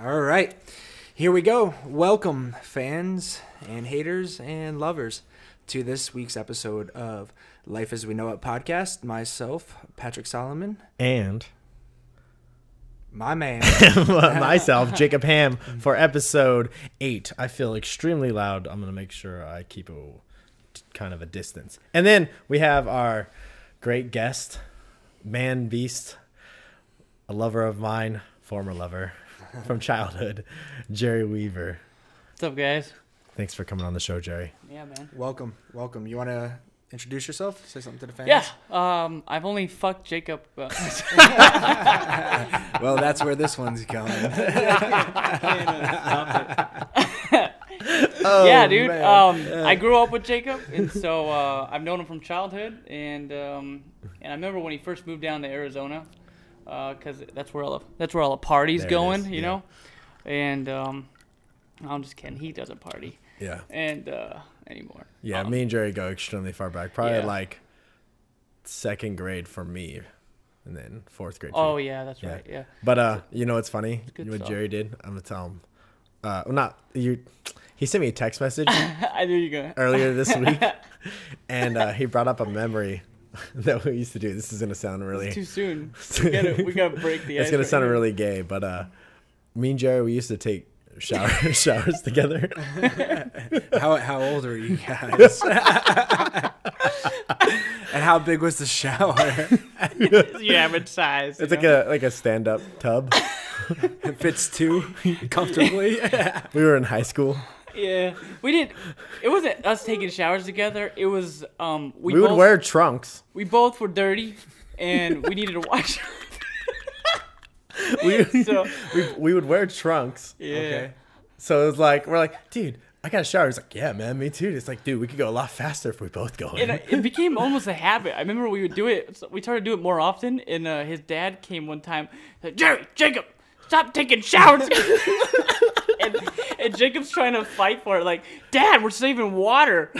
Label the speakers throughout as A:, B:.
A: All right. Here we go. Welcome, fans and haters and lovers, to this week's episode of Life as We Know It podcast. Myself, Patrick Solomon,
B: And
A: my man.
B: myself, Jacob Ham, for episode eight. I feel extremely loud. I'm going to make sure I keep a kind of a distance. And then we have our great guest, man beast, a lover of mine, former lover from childhood, Jerry Weaver.
C: What's up, guys?
B: Thanks for coming on the show, Jerry.
C: Yeah, man.
A: welcome. Welcome. You want to introduce yourself? Say something to the fans?
C: Yeah. Um, I've only fucked Jacob. Uh,
A: Well, that's where this one's going.
B: Oh,
C: yeah, dude. Um, I grew up with Jacob, and so uh, I've known him from childhood. And um, and I remember when he first moved down to Arizona, because that's where all the that's where all the parties going, you
B: yeah.
C: know. And um, I'm just kidding. He doesn't party,
B: Yeah.
C: and uh, anymore.
B: Yeah,
C: Um,
B: me and Jerry go extremely far back. Probably
C: Yeah.
B: like second grade for me, and then fourth grade. for
C: Oh
B: you.
C: yeah, that's
B: Yeah.
C: right. Yeah.
B: But uh, you know what's funny? what
C: stuff.
B: Jerry did? I'm gonna tell him. Uh, well, not you. He sent me a text message
C: I knew you
B: earlier this week, and uh, he brought up a memory that we used to do. This is gonna sound really.
C: Too soon. We gotta, we gotta break the ice.
B: it's gonna
C: right
B: sound
C: here.
B: really gay, but uh, me and Jerry we used to take shower showers together.
A: how, how old are you guys? and how big was the shower?
C: the average size.
B: It's like
C: know?
B: a like a stand up tub.
A: It fits two comfortably.
B: We were in high school.
C: Yeah, we didn't. It wasn't us taking showers together. It was um we,
B: We, would wear trunks.
C: we both were dirty, and we needed to wash.
B: We,
C: so
B: we we would wear trunks.
C: yeah,
A: Okay.
B: So it was like we're like, dude, I got a shower. He's like, yeah, man, me too. It's like, dude, we could go a lot faster if we both go. in.
C: and it it became almost a habit. I remember we would do it. so We started to do it more often, and uh, his dad came one time. Like, Jerry, Jacob, stop taking showers. And, and Jacob's trying to fight for it, like, Dad, we're saving water.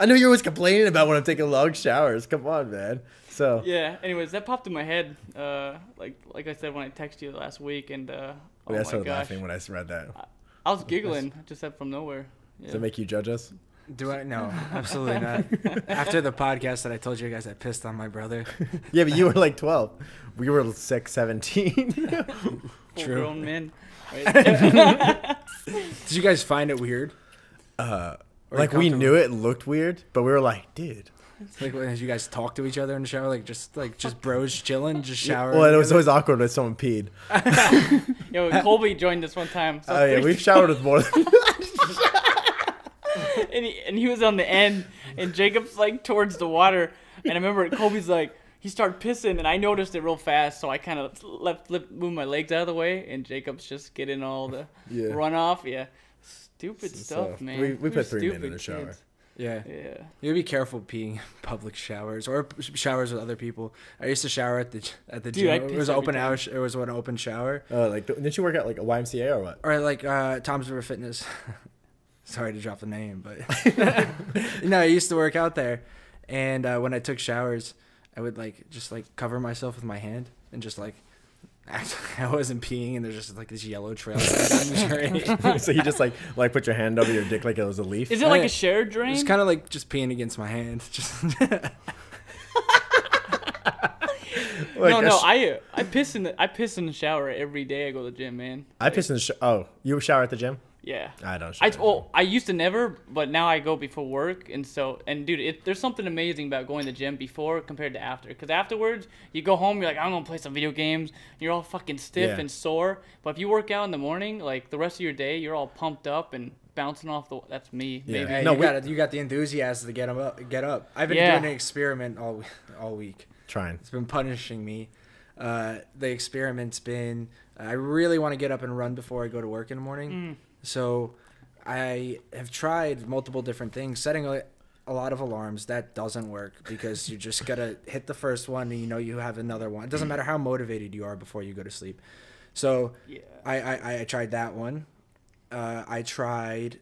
B: I know you're always complaining about when I'm taking long showers. Come on, man. So
C: Yeah. Anyways, that popped in my head. Uh, like like I said when I texted you last week, and uh, oh
B: I
C: my
B: started
C: gosh,
B: laughing when I read that.
C: I was giggling just said from nowhere. Yeah.
B: Does it make you judge us?
A: Do I? No, absolutely not. After the podcast that I told you guys, I pissed on my brother.
B: Yeah, but you were like 12. We were 6, 17.
C: Full
A: True.
C: grown men. Right?
A: Did you guys find it weird?
B: uh, like we knew it looked weird, but we were like, dude.
A: Like when you guys talk to each other in the shower, like just like just bros chilling, just showering.
B: Well, it was always awkward when someone peed.
C: Yo, Colby joined us one time. So
B: Oh yeah, we've showered with more than
C: and he, and he was on the end, and Jacob's like towards the water, and I remember Colby's like. He started pissing, and I noticed it real fast, so I kind of left, left, moved my legs out of the way, and Jacob's just getting all the
B: Yeah.
C: runoff. Yeah, stupid
B: So,
C: stuff, man.
B: we- we
C: We're
B: put three men in the shower.
C: kids.
A: Yeah,
C: Yeah.
A: you gotta be careful peeing in public showers or showers with other people. I used to shower at the at the
C: Dude,
A: gym. It was
C: every
A: open
C: time.
A: house. It was an open shower,
B: uh, like didn't you work at like a YMCA or what?
A: or like uh, Tom's River Fitness. Sorry to drop the name, but no, I used to work out there, and uh, when I took showers, I would like just like cover myself with my hand and just like act like I wasn't peeing, and there's just like this yellow trail down the drain.
B: so you just like like put your hand over your dick like it was a leaf.
C: Is it like
A: I-
C: a shared drain?
A: It's kind of like just peeing against my hand. Just
B: Like
C: no, no.
B: sh-
C: I uh, I piss in the I piss in the shower every day. I go to the gym, man.
B: I piss in the sh- oh you shower at the gym?
C: Yeah.
B: I don't. Shower
C: I well, I used to never, but now I go before work, and so and dude, it, there's something amazing about going to the gym before compared to after. Because afterwards, you go home, you're like, I'm gonna play some video games. You're all fucking stiff
B: Yeah.
C: and sore. But if you work out in the morning, like the rest of your day, you're all pumped up and bouncing off the. That's me.
B: Yeah.
C: Maybe.
A: Hey,
B: No,
A: you
B: we-
A: got it. You got the enthusiasm to get 'em up. Get up. I've been
C: Yeah.
A: doing an experiment all all week.
B: trying.
A: It's been punishing me. Uh, the experiment's been I really want to get up and run before I go to work in the morning.
C: Mm.
A: So I have tried multiple different things, setting a, a lot of alarms. That doesn't work because you just gotta hit the first one and you know you have another one. It doesn't matter how motivated you are before you go to sleep. So
C: Yeah.
A: I, I, I tried that one. Uh, I tried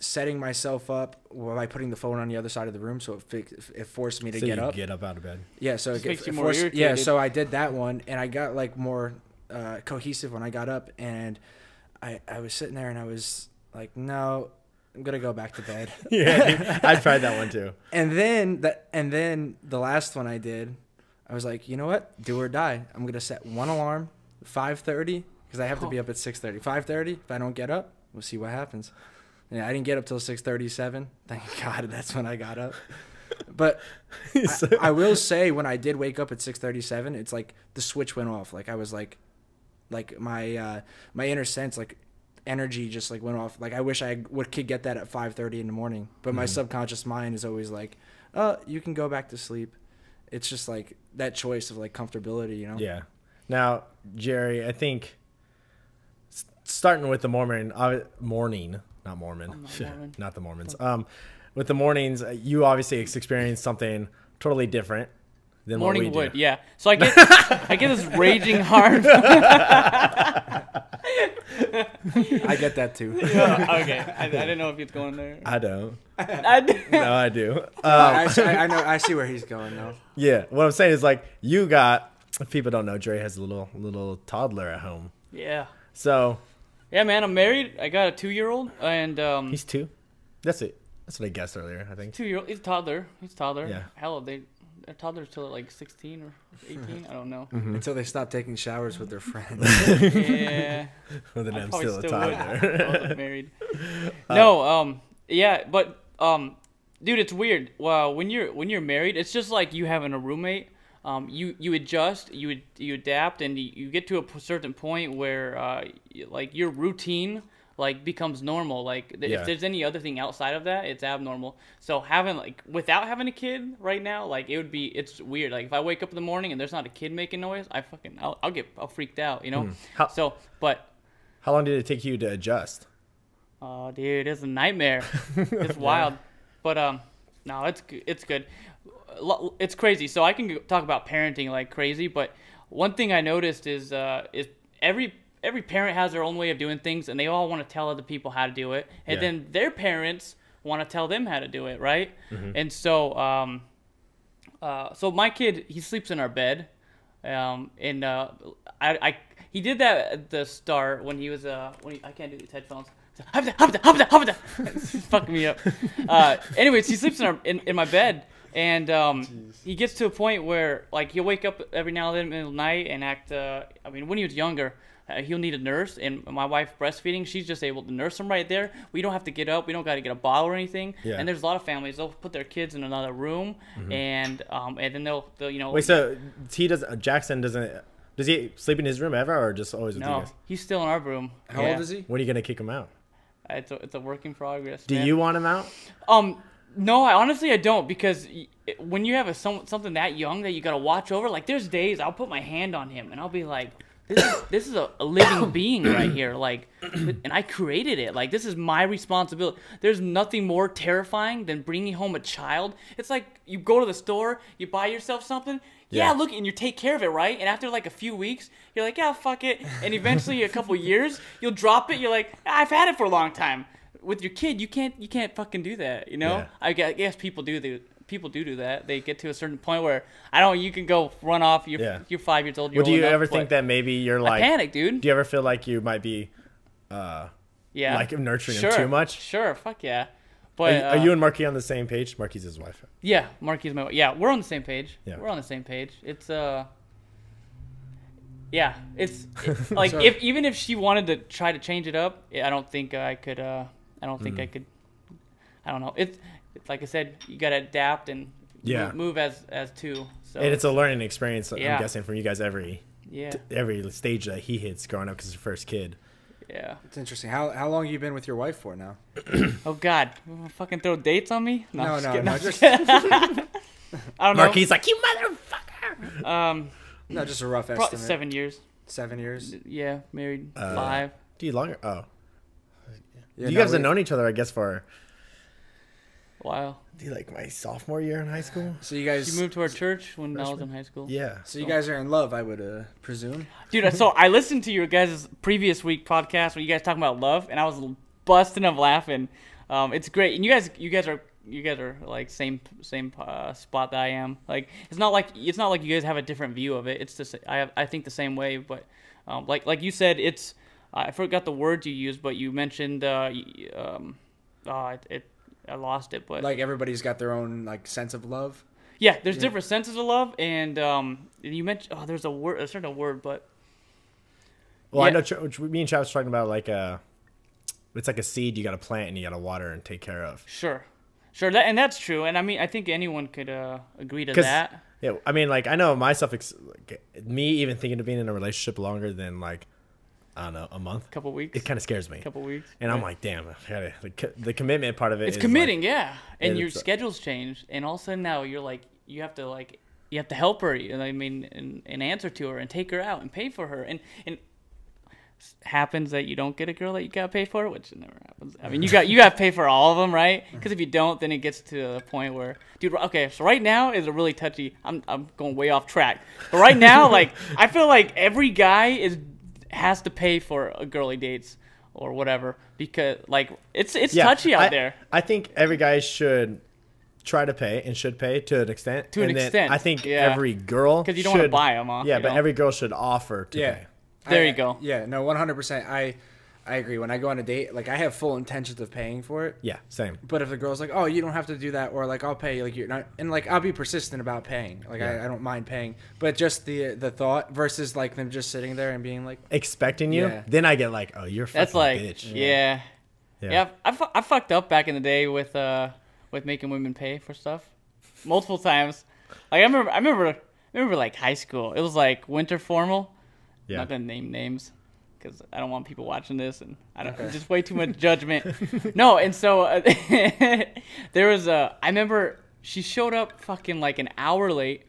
A: setting myself up by putting the phone on the other side of the room, so it fi- it forced me to
B: so
A: get
B: you
A: up.
B: get up out of bed.
A: yeah, so
C: Just
A: it,
C: makes
A: it
C: you more
A: forced, yeah, so I did that one, and I got like more uh, cohesive when I got up, and I I was sitting there and I was like, no, I'm gonna go back to bed.
B: yeah, I tried that one too.
A: and then that and then the last one I did, I was like, you know what, do or die. I'm gonna set one alarm, 5:30, because I have to be up at 6:30. 5:30. If I don't get up, we'll see what happens. Yeah, I didn't get up till 6:37. Thank God, that's when I got up. But I, I will say, when I did wake up at 6:37, it's like the switch went off. Like I was like, like my uh, my inner sense, like energy, just like went off. Like I wish I would could get that at 5:30 in the morning. But my
B: Mhm.
A: subconscious mind is always like, oh, you can go back to sleep. It's just like that choice of like comfortability, you know.
B: Yeah. Now, Jerry, I think starting with the Mormon uh, morning, not Mormon,
C: not Mormon.
B: not the Mormons. Um, with the mornings, uh, you obviously experienced something totally different than
C: Morning
B: what we
C: wood,
B: do.
C: yeah. So I get I get this raging hard.
A: I get that too.
C: okay, I, I didn't know if it's going there.
B: I don't.
C: I,
B: No, I do.
A: I,
B: Um,
A: I, I know. I see where he's going though.
B: yeah, what I'm saying is like you got. If people don't know, Jerry has a little little toddler at home.
C: yeah,
B: So
C: yeah, man. I'm married. I got a two year old, and um,
B: he's two. That's it. That's what I guessed earlier. I think.
C: two year old. He's a toddler. He's a toddler.
B: Yeah.
C: Hell, they they're toddlers till like 16 or 18. I don't know.
B: Mm-hmm.
A: Until they stop taking showers with their friends.
C: Yeah.
B: Well, then
C: I
B: I'm
C: probably
B: still a
C: still would
B: toddler.
C: if I wasn't married. no, um, yeah, but um, dude, it's weird. Wow, when you're when you're married, it's just like you having a roommate. Um, you you adjust, you you adapt, and you, you get to a certain point where uh, y- like your routine like becomes normal. Like th-
B: Yeah.
C: if there's any other thing outside of that, it's abnormal. So having like without having a kid right now, like it would be it's weird. Like if I wake up in the morning and there's not a kid making noise, I fucking I'll, I'll get I'll freaked out, you know.
B: Hmm. How-
C: So, but
B: How long did it take you to adjust?
C: Oh, dude, it's a nightmare. it's wild, but um, no, it's it's good. It's crazy. So I can talk about parenting like crazy, but one thing I noticed is uh is every every parent has their own way of doing things, and they all want to tell other people how to do it, and
B: Yeah.
C: then their parents want to tell them how to do it, right? And so um, uh, so my kid he sleeps in our bed, um, and uh, I, I he did that at the start when he was uh when he, I can't do these headphones. It's fucking me up. Uh, anyways, he sleeps in, our, in in my bed, and um, he gets to a point where like he'll wake up every now and then in the middle of the night and act. Uh, I mean, when he was younger, uh, he'll need a nurse, and my wife breastfeeding, she's just able to nurse him right there. We don't have to get up. We don't got to get a bottle or anything.
B: Yeah.
C: And there's a lot of families they'll put their kids in another room, and um, and then they'll, they'll you know
B: Wait, so he does Jackson doesn't does he sleep in his room ever or just always with you
C: no,
B: guys?
C: he's still in our room.
A: How
C: Yeah.
A: old is he?
B: When are you gonna kick him out?
C: It's a, it's a work in progress.
B: Do
C: man.
B: you want him out?
C: Um, no, I honestly I don't because when you have a some, something that young that you gotta watch over, like there's days I'll put my hand on him and I'll be like, this is this is a, a living being right here, like, and I created it. Like this is my responsibility. There's nothing more terrifying than bringing home a child. It's like you go to the store, you buy yourself something. Yeah,
B: Yeah.
C: look, and you take care of it, right? And after like a few weeks, you're like, yeah, fuck it. And eventually, a couple years, you'll drop it. You're like, I've had it for a long time. With your kid, you can't, you can't fucking do that. You know?
B: Yeah.
C: I guess people do do people do do that. They get to a certain point where I don't. You can go run off. You're
B: Yeah.
C: you're five years old. You're
B: Well, do you ever think that maybe you're
C: I
B: like
C: panic, dude?
B: do you ever feel like you might be uh
C: yeah.
B: like nurturing
C: sure.
B: him too much?
C: Sure. Fuck yeah.
B: Are,
C: But
B: you- are
C: uh,
B: you and Marquis on the same page? Marquis is his wife.
C: Yeah, Marky's my wife. yeah. We're on the same page.
B: Yeah.
C: We're on the same page. It's uh. Yeah, it's it- like if even if she wanted to try to change it up, I don't think I could. Uh, I don't think I
B: Mm.
C: could. I don't know. It's like I said, you gotta adapt and
B: Yeah.
C: move, move as as two. So
B: And it's a learning experience.
C: Yeah.
B: I'm guessing from you guys every
C: yeah,
B: every stage that he hits growing up because he's your first kid.
C: yeah.
A: It's interesting. How how long you been with your wife for now?
C: Oh God, you wanna fucking throw dates on me?
A: No,
C: I'm just
A: no,
C: kidding.
A: no,
C: I'm
A: just-
C: I don't know.
B: Marquis like you motherfucker.
C: Um,
A: No, just a rough
C: pro-
A: estimate.
C: seven years.
A: Seven years.
C: Yeah, married
B: Uh,
C: five.
B: Do you longer? Oh,
A: Yeah,
B: you
A: no,
B: guys have known each other, I guess, for
C: Wow.
B: do you like my sophomore year in high school?
A: So you guys
C: She moved to our church when I was in high school.
B: Yeah.
A: So you guys are in love, I would uh, presume.
C: Dude, so I listened to your guys' previous week podcast where you guys talking about love, and I was busting up laughing. Um, it's great, and you guys, you guys are, you guys are like same same uh, spot that I am. Like it's not like it's not like you guys have a different view of it. It's just I have, I think the same way, but Um, like like you said, it's I forgot the words you used, but you mentioned uh, y- um, uh, it, it I lost it, but
A: Like everybody's got their own like sense of love.
C: yeah, there's
A: yeah.
C: different senses of love, and um, you mentioned oh, there's a word, a certain word, but
B: Well, I know Tra- me and Chad was talking about like a, it's like a seed you got to plant and you got to water and take care of.
C: sure, sure, that and that's true, and I mean I think anyone could uh, agree to that.
B: Yeah, I mean, like I know myself, like, me even thinking of being in a relationship longer than like, I don't know, a month.
C: A couple weeks,
B: It kind of scares me, A
C: couple weeks,
B: and I'm like, damn, I gotta, the, the commitment part of it.
C: it's
B: is,
C: committing,
B: Like,
C: yeah, and your schedules change, and all of a sudden now you're like you have to like you have to help her, and I mean, and, and answer to her, and take her out, and pay for her, and and happens that you don't get a girl that you gotta pay for, which never happens. I mean, you got you gotta pay for all of them, right? Because if you don't, then it gets to the point where, dude. Okay, so right now is a really touchy. I'm I'm going way off track, but right now, like I feel like every guy is has to pay for a girl he dates or whatever because like it's it's
B: yeah,
C: touchy out
B: I-
C: there.
B: I think every guy should try to pay and should pay to an extent.
C: To an
B: and then
C: extent,
B: I think
C: yeah.
B: every girl
C: 'Cause you don't wanna buy them. off,
B: Yeah,
C: you
B: but
C: know?
B: every girl should offer to
A: Yeah.
B: pay.
C: There
A: I-
C: you go.
A: Yeah, no, 100%. I I agree. When I go on a date, like I have full intentions of paying for it.
B: Yeah, same.
A: But if the girl's like, "Oh, you don't have to do that," or like, "I'll pay," like you're not, and like I'll be persistent about paying. Like
B: Yeah.
A: I, I don't mind paying, but just the the thought versus like them just sitting there and being like,
B: Expecting you,
A: Yeah.
B: then I get like, oh, you're fucking
C: That's like
B: bitch.
C: yeah.
B: Yeah.
C: Yeah, I, fu- I fucked up back in the day with uh with making women pay for stuff, multiple times. Like I remember, I remember, I remember like high school. It was like winter formal.
B: Yeah.
C: Not gonna name names because I don't want people watching this, and I don't just way too much judgment. no, and so uh, there was a. I remember she showed up fucking like an hour late,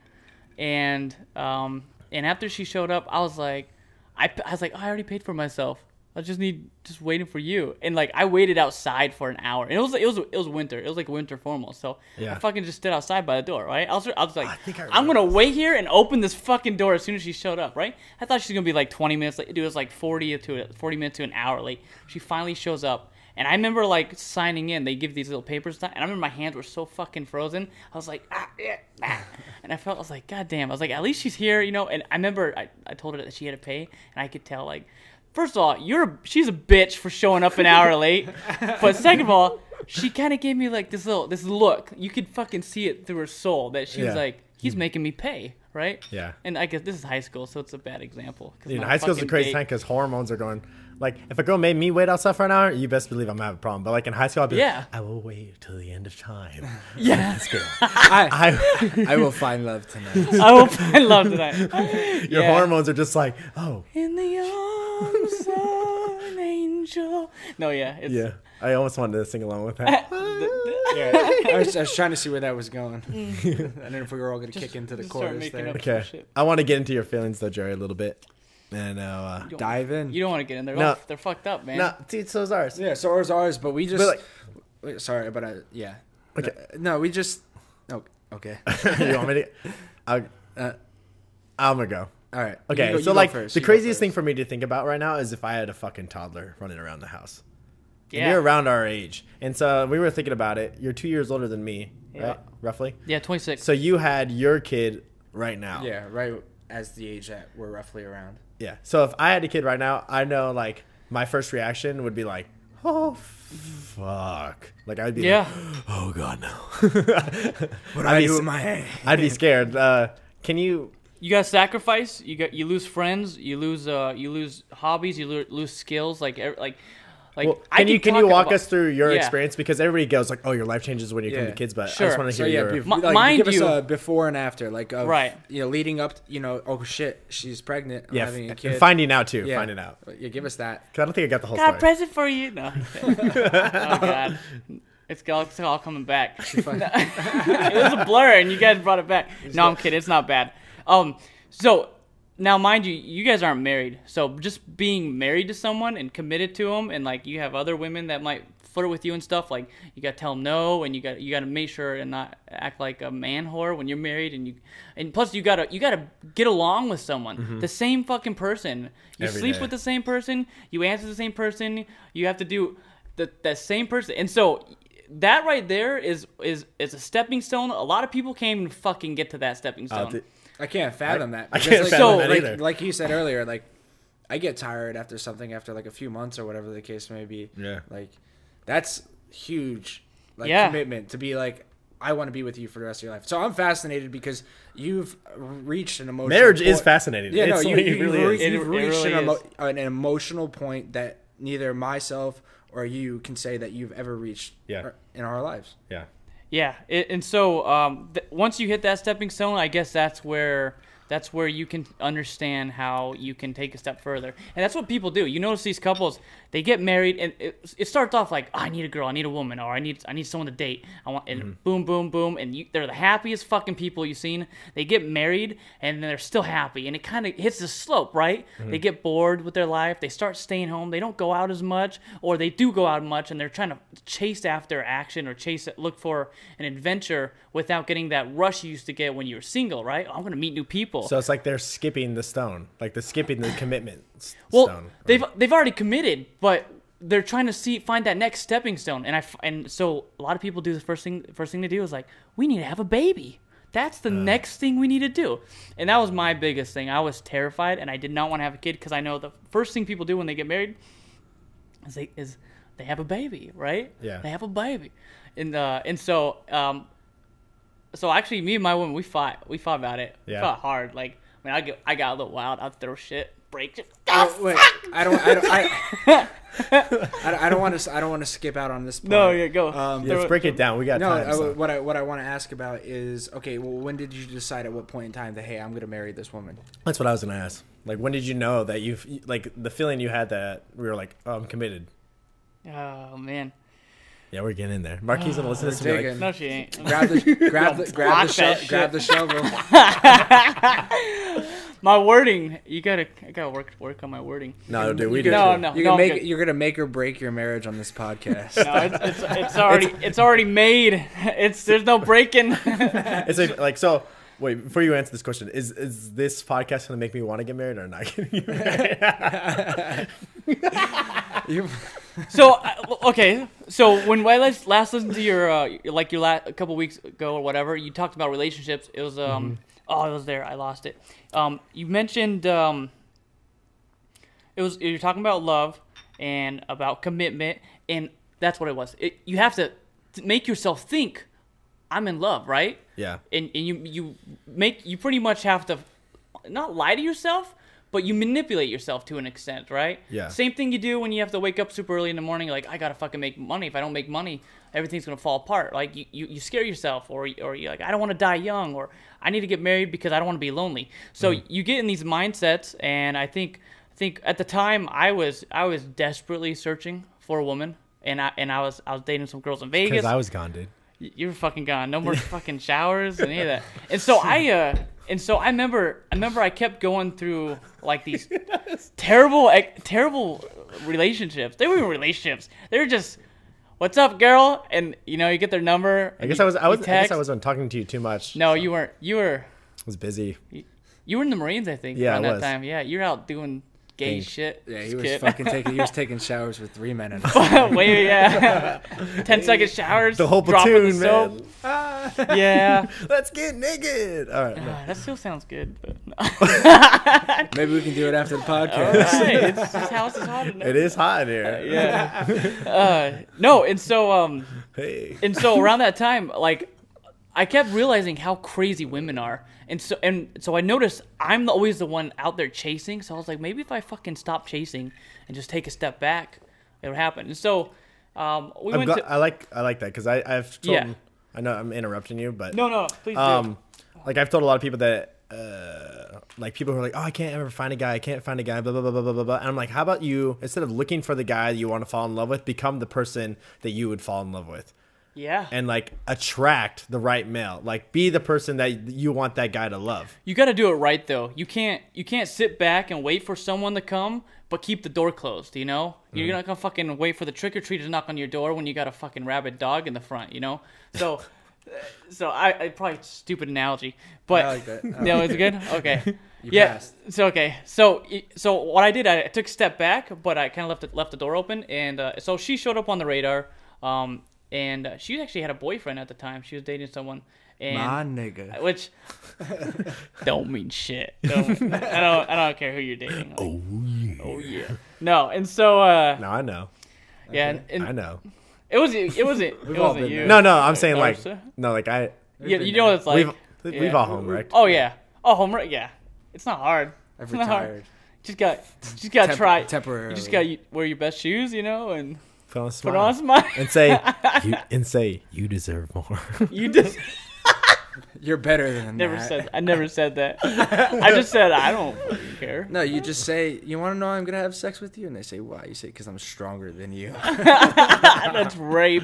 C: and um and after she showed up, I was like, I, I was like, oh, I already paid for myself. I just need just waiting for you, and like I waited outside for an hour, and it was it was it was winter. It was like winter formal, so
B: Yeah.
C: I fucking just stood outside by the door, right? I was I was like,
B: I think I
C: I'm gonna wait here and open this fucking door as soon as she showed up, right? I thought she was gonna be like 20 minutes late. Dude, it was like 40 to 40 minutes to an hour late. She finally shows up, and I remember like signing in. They give these little papers, and I remember my hands were so fucking frozen. I was like, ah, yeah, ah. and I felt I was like, god damn. I was like, at least she's here, you know. And I remember I, I told her that she had to pay, and I could tell like. First of all, you're a, she's a bitch for showing up an hour late. But second of all, she kind of gave me like this little this look. You could fucking see it through her soul that she was
B: Yeah.
C: like, he's making me pay, right?
B: Yeah.
C: And I guess this is high school, so it's a bad example.
B: Dude,
C: my
B: high school's a
C: fucking
B: crazy
C: date-
B: time because hormones are going. Like, if a girl made me wait outside for an hour, you best believe I'm gonna have a problem. But like in high school, I'd be
C: Yeah.
B: like, I will wait till the end of time.
C: Yeah,
A: "I
B: I,
A: I will find love tonight."
C: I will find love tonight.
B: your
C: Yeah.
B: hormones are just like, oh,
C: In the arms of an angel. No, yeah, it's,
B: yeah. I almost wanted to sing along with that.
A: yeah, I was, I was trying to see where that was going. Mm. I don't know if we were all gonna kick into the
C: just
A: chorus there.
B: okay, I want to get into your feelings though, Jerry, a little bit. And uh,
C: You don't-
A: Dive in.
C: You don't want to get in there.
B: No.
C: Oh, they're fucked up, man.
B: no, see, so's ours.
A: Yeah, so is ours, but we just.
B: But like,
A: sorry, but I, yeah.
B: Okay.
A: No, no, we just. Oh, okay.
B: you want me to? I,
A: Uh,
B: I'm gonna go.
A: all right.
B: Okay,
A: go-
B: so like
A: first,
B: the
A: you
B: craziest thing for me to think about right now is if I had a fucking toddler running around the house. And
C: Yeah.
B: you're around our age, and so we were thinking about it. You're two years older than me,
C: Yeah.
B: right? Roughly.
C: Yeah, 26.
B: So you had your kid right now.
A: Yeah, right as the age that we're roughly around.
B: Yeah. So if I had a kid right now, I know like my first reaction would be like, "Oh fuck!" Like I'd be
C: yeah.
B: like, "Oh god, no."
A: What
B: I'd
A: I do with my hand?
B: I'd be scared. Uh, can you?
C: you got to sacrifice. You got you lose friends. You lose uh you lose hobbies. You lo- lose skills. Like ev- like like.
B: Well,
C: I
B: can you
C: can
B: can you walk
C: about-
B: us through your
C: Yeah.
B: experience because everybody goes like, "Oh, your life changes when you come to kids," but I just want to
A: So
B: hear
A: yeah,
B: your.
A: bef-
C: Mi-
A: like,
C: mind
A: give us
C: you-
A: a before and after, like of,
C: Right.
A: You know, leading up. You know, oh shit, she's pregnant. I'm
B: yeah,
A: having a
B: f-
A: kid.
B: finding out too.
A: yeah.
B: Finding out.
A: Yeah, give us that.
B: Cause I don't think I got the whole
C: got a present for you. No. oh god. It's all, it's all coming back. it was a blur, and you guys brought it back. No, I'm kidding. It's not bad. Um, so now, mind you, you guys aren't married. So just being married to someone and committed to them, and like you have other women that might flirt with you and stuff. Like you got to tell them no, and you got you got to make sure and not act like a man whore when you're married. And you and plus you gotta you gotta get along with someone, the same fucking person. You
B: Every
C: sleep
B: day.
C: with the same person. You answer the same person. You have to do the that same person. And so that right there is is is a stepping stone. A lot of people can't even fucking get to that stepping
B: Uh,
C: stone.
B: th-
A: I can't fathom that.
B: I can't
A: like,
B: fathom
C: So,
B: that
A: like,
B: either.
A: like you said earlier, like I get tired after something after like a few months or whatever the case may be.
B: Yeah.
A: Like that's huge like
C: Yeah.
A: commitment to be like I want to be with you for the rest of your life. So I'm fascinated because you've reached an emotional
B: Marriage is fascinating.
A: Yeah, no,
B: It's
A: you,
B: like-
A: you,
B: it really
A: have
B: is.
A: You've
C: it
A: reached
C: really
A: an, emo-
C: is.
A: an emotional point that neither myself or you can say that you've ever reached
B: Yeah.
A: in our lives.
B: Yeah.
C: Yeah, it, and so um, th- once you hit that stepping stone, I guess that's where that's where you can understand how you can take a step further, and that's what people do. You notice these couples, they get married, and it, it starts off like, oh, I need a girl, I need a woman, or I need I need someone to date. I want, and mm-hmm. boom, boom, boom, and you, they're the happiest fucking people you've seen. They get married, and they're still happy, and it kind of hits the slope, right? They mm-hmm. get bored with their life, they start staying home, they don't go out as much, or they do go out much, and they're trying to chase after action or chase it, look for an adventure without getting that rush you used to get when you were single, right? Oh, I'm gonna meet new people.
B: So it's like they're skipping the stone, like the skipping the commitment
C: well,
B: stone.
C: they've they've already committed, but they're trying to see find that next stepping stone. And I and so a lot of people do the first thing first thing to do is like we need to have a baby. That's the next thing we need to do. And that was my biggest thing. I was terrified and I did not want to have a kid because I know the first thing people do when they get married is they is they have a baby, right?
B: Yeah.
C: They have a baby. And uh and so um so actually me and my woman we fought we fought about it. We
B: Yeah.
C: fought hard. Like I mean I get I got a little wild, I'd throw shit, break it.
A: Oh, wait, I don't, I don't, I, I, I don't want to, I don't want to skip out on this. Part.
C: No, yeah, go.
A: Um,
B: Yeah, let's break it down. We got
A: no,
B: time.
A: I-
B: so.
A: what I what I want to ask about is okay. Well, when did you decide at what point in time that hey, I'm gonna marry this woman?
B: That's what I was gonna ask. Like, when did you know that you've like the feeling you had that we were like, oh, I'm committed.
C: Oh man.
B: Yeah, we're getting in there. Marquis gonna listen to this. and be
A: digging.
B: Like,
C: No, she ain't.
A: Grab the grab the grab the, sho- grab the shovel.
C: My wording, you gotta, I gotta work work on my wording.
B: no, dude, we
A: You
B: did.
C: No, no,
A: You
C: no,
A: can
C: I'm
A: make
C: good.
A: you're gonna make or break your marriage on this podcast.
C: No, it's, it's, it's already it's already made. It's there's no breaking.
B: It's like, like so. Wait, before you answer this question, is is this podcast gonna make me want to get married or not? getting married?
C: So uh, okay, so when I last, last listened to your uh, like your last a couple weeks ago or whatever, you talked about relationships. It was um oh it was there, I lost it. Um, you mentioned um. It was you're talking about love and about commitment, and that's what it was. It, you have to make yourself think, I'm in love, right?
B: yeah.
C: and, and you you make you pretty much have to not lie to yourself but you manipulate yourself to an extent right
B: Yeah.
C: same thing you do when you have to wake up super early in the morning like i gotta fucking make money if i don't make money everything's gonna fall apart like you, you, you scare yourself or, or you're like i don't want to die young or i need to get married because i don't want to be lonely so you get in these mindsets and i think i think at the time i was i was desperately searching for a woman and I and I was I was dating some girls in Vegas.
B: Because I was gone, dude.
C: You were fucking gone. No more fucking showers and any of that. And so I uh and so I remember I remember I kept going through like these terrible terrible relationships. They weren't relationships. They were just what's up, girl? And you know, you get their number.
B: I guess
C: you-
B: I was. I was. I guess. I wasn't talking to you too much.
C: No, you weren't. You were
B: I was busy.
C: you were in the Marines, I think.
B: Yeah,
C: around
B: I
C: that
B: was.
C: time. Yeah, you're out doing gay shit.
A: yeah, he was
C: kid.
A: fucking taking. He was taking showers with three men in it.
C: Way yeah. 10 second showers.
B: The whole
C: dropping
B: platoon,
C: the
B: man.
C: Yeah.
B: Let's get naked. All right. no.
C: Ah, that still sounds good, but
A: Maybe we can do it after the podcast.
C: right, it's, this house is hot enough.
B: It is hot in here.
C: Yeah. uh, no, and so um,
B: Hey.
C: and so around that time, like, I kept realizing how crazy women are, and so and so I noticed I'm the- always the one out there chasing. So I was like, maybe if I fucking stop chasing and just take a step back, it would happen. And so um, we
B: I'm
C: went to
B: I like. I like that because I. I've told.
C: Yeah.
B: I know I'm interrupting you, but
C: no, no, please do.
B: um, like I've told a lot of people that, uh, like people who are like, oh, I can't ever find a guy, I can't find a guy, blah blah blah blah blah blah. blah. And I'm like, how about you instead of looking for the guy that you want to fall in love with, become the person that you would fall in love with,
C: yeah,
B: and like attract the right male, like be the person that you want that guy to love.
C: You got to do it right though. You can't you can't sit back and wait for someone to come, but keep the door closed. You know, you're
B: Mm-hmm.
C: not gonna fucking wait for the trick or treater to knock on your door when you got a fucking rabid dog in the front. You know, so so I, I probably stupid analogy, but
A: I like that. I
C: no, it's good. Okay,
A: You
C: yeah.
A: passed.
C: So okay, so so what I did, I took a step back, but I kind of left it, left the door open, and uh, so she showed up on the radar. Um, and uh, she actually had a boyfriend at the time. She was dating someone, and
A: My nigga.
C: which don't mean shit. Don't, I don't. I don't care who you're dating. Like,
B: Oh yeah.
C: oh yeah. No, and so uh,
B: No, I know.
C: yeah, and, and
B: I know.
C: it was it wasn't it wasn't you.
A: there.
B: No, no, I'm saying
C: No,
B: like
C: so-
B: no, like I
C: Yeah,
A: been
C: you know what it's like.
B: we've
C: yeah.
B: we've all home wrecked.
C: Oh yeah. Oh, homework. Yeah, it's not hard.
A: I've
C: It's not hard.
A: retired.
C: Just got just got to
A: Temp-
C: try.
A: temporarily.
C: You just got to wear your best shoes, you know, and
B: Put on a
C: put
B: smile.
C: on a smile.
B: and say you, and say you deserve more.
C: you just
A: You're better than
C: never
A: that.
C: said. I never said that. I just said I don't care.
A: No, you just say, "You want to know I'm gonna have sex with you?" And they say, "Why?" You say, "Because I'm stronger than you."
C: That's rape.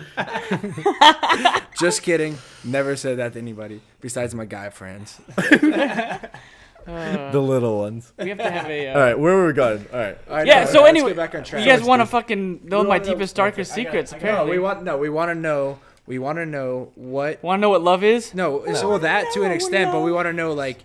A: just kidding. Never said that to anybody besides my guy friends.
C: Uh,
B: the little ones.
C: we have to have a. Uh,
B: All right, where were we going? All right.
A: All right,
C: Yeah,
A: no,
C: so
A: let's
C: anyway,
A: back on track.
C: You guys want to fucking know my
A: wanna know-
C: deepest, darkest
A: okay, I got it,
C: secrets?
A: Got
C: apparently,
A: No, we want no. We want to know. We want to know what.
C: want to know what love is?
A: No, it's well that to an extent, but we want to know like.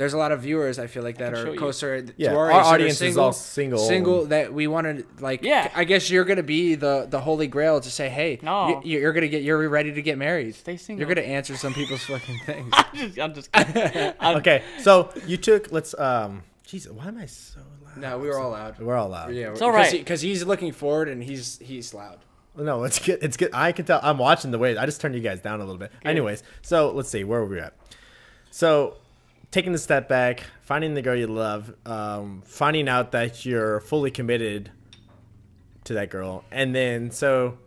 A: There's a lot of viewers I feel like that
C: can show
A: are
C: you.
A: closer
B: Yeah,
A: to our,
B: our
A: age that are
B: audience is all single.
A: Single that we want to like.
C: Yeah.
A: I guess you're gonna be the the holy grail to say, hey,
C: No.
A: you, you're gonna get, you're ready to get married.
C: Stay single.
A: You're gonna answer some people's fucking things.
C: I'm just, I'm just kidding. I'm-
B: Okay, so you took let's um. Jesus, why am I so loud?
A: no, we were all loud.
B: We're all loud.
A: Yeah,
C: It's all right.
A: because he's looking forward and he's he's loud.
B: No, it's good. It's good. I can tell. I'm watching the way. I just turned you guys down a little bit. Anyways, so let's see where were we at. So, taking a step back, finding the girl you love, um, finding out that you're fully committed to that girl, and then so,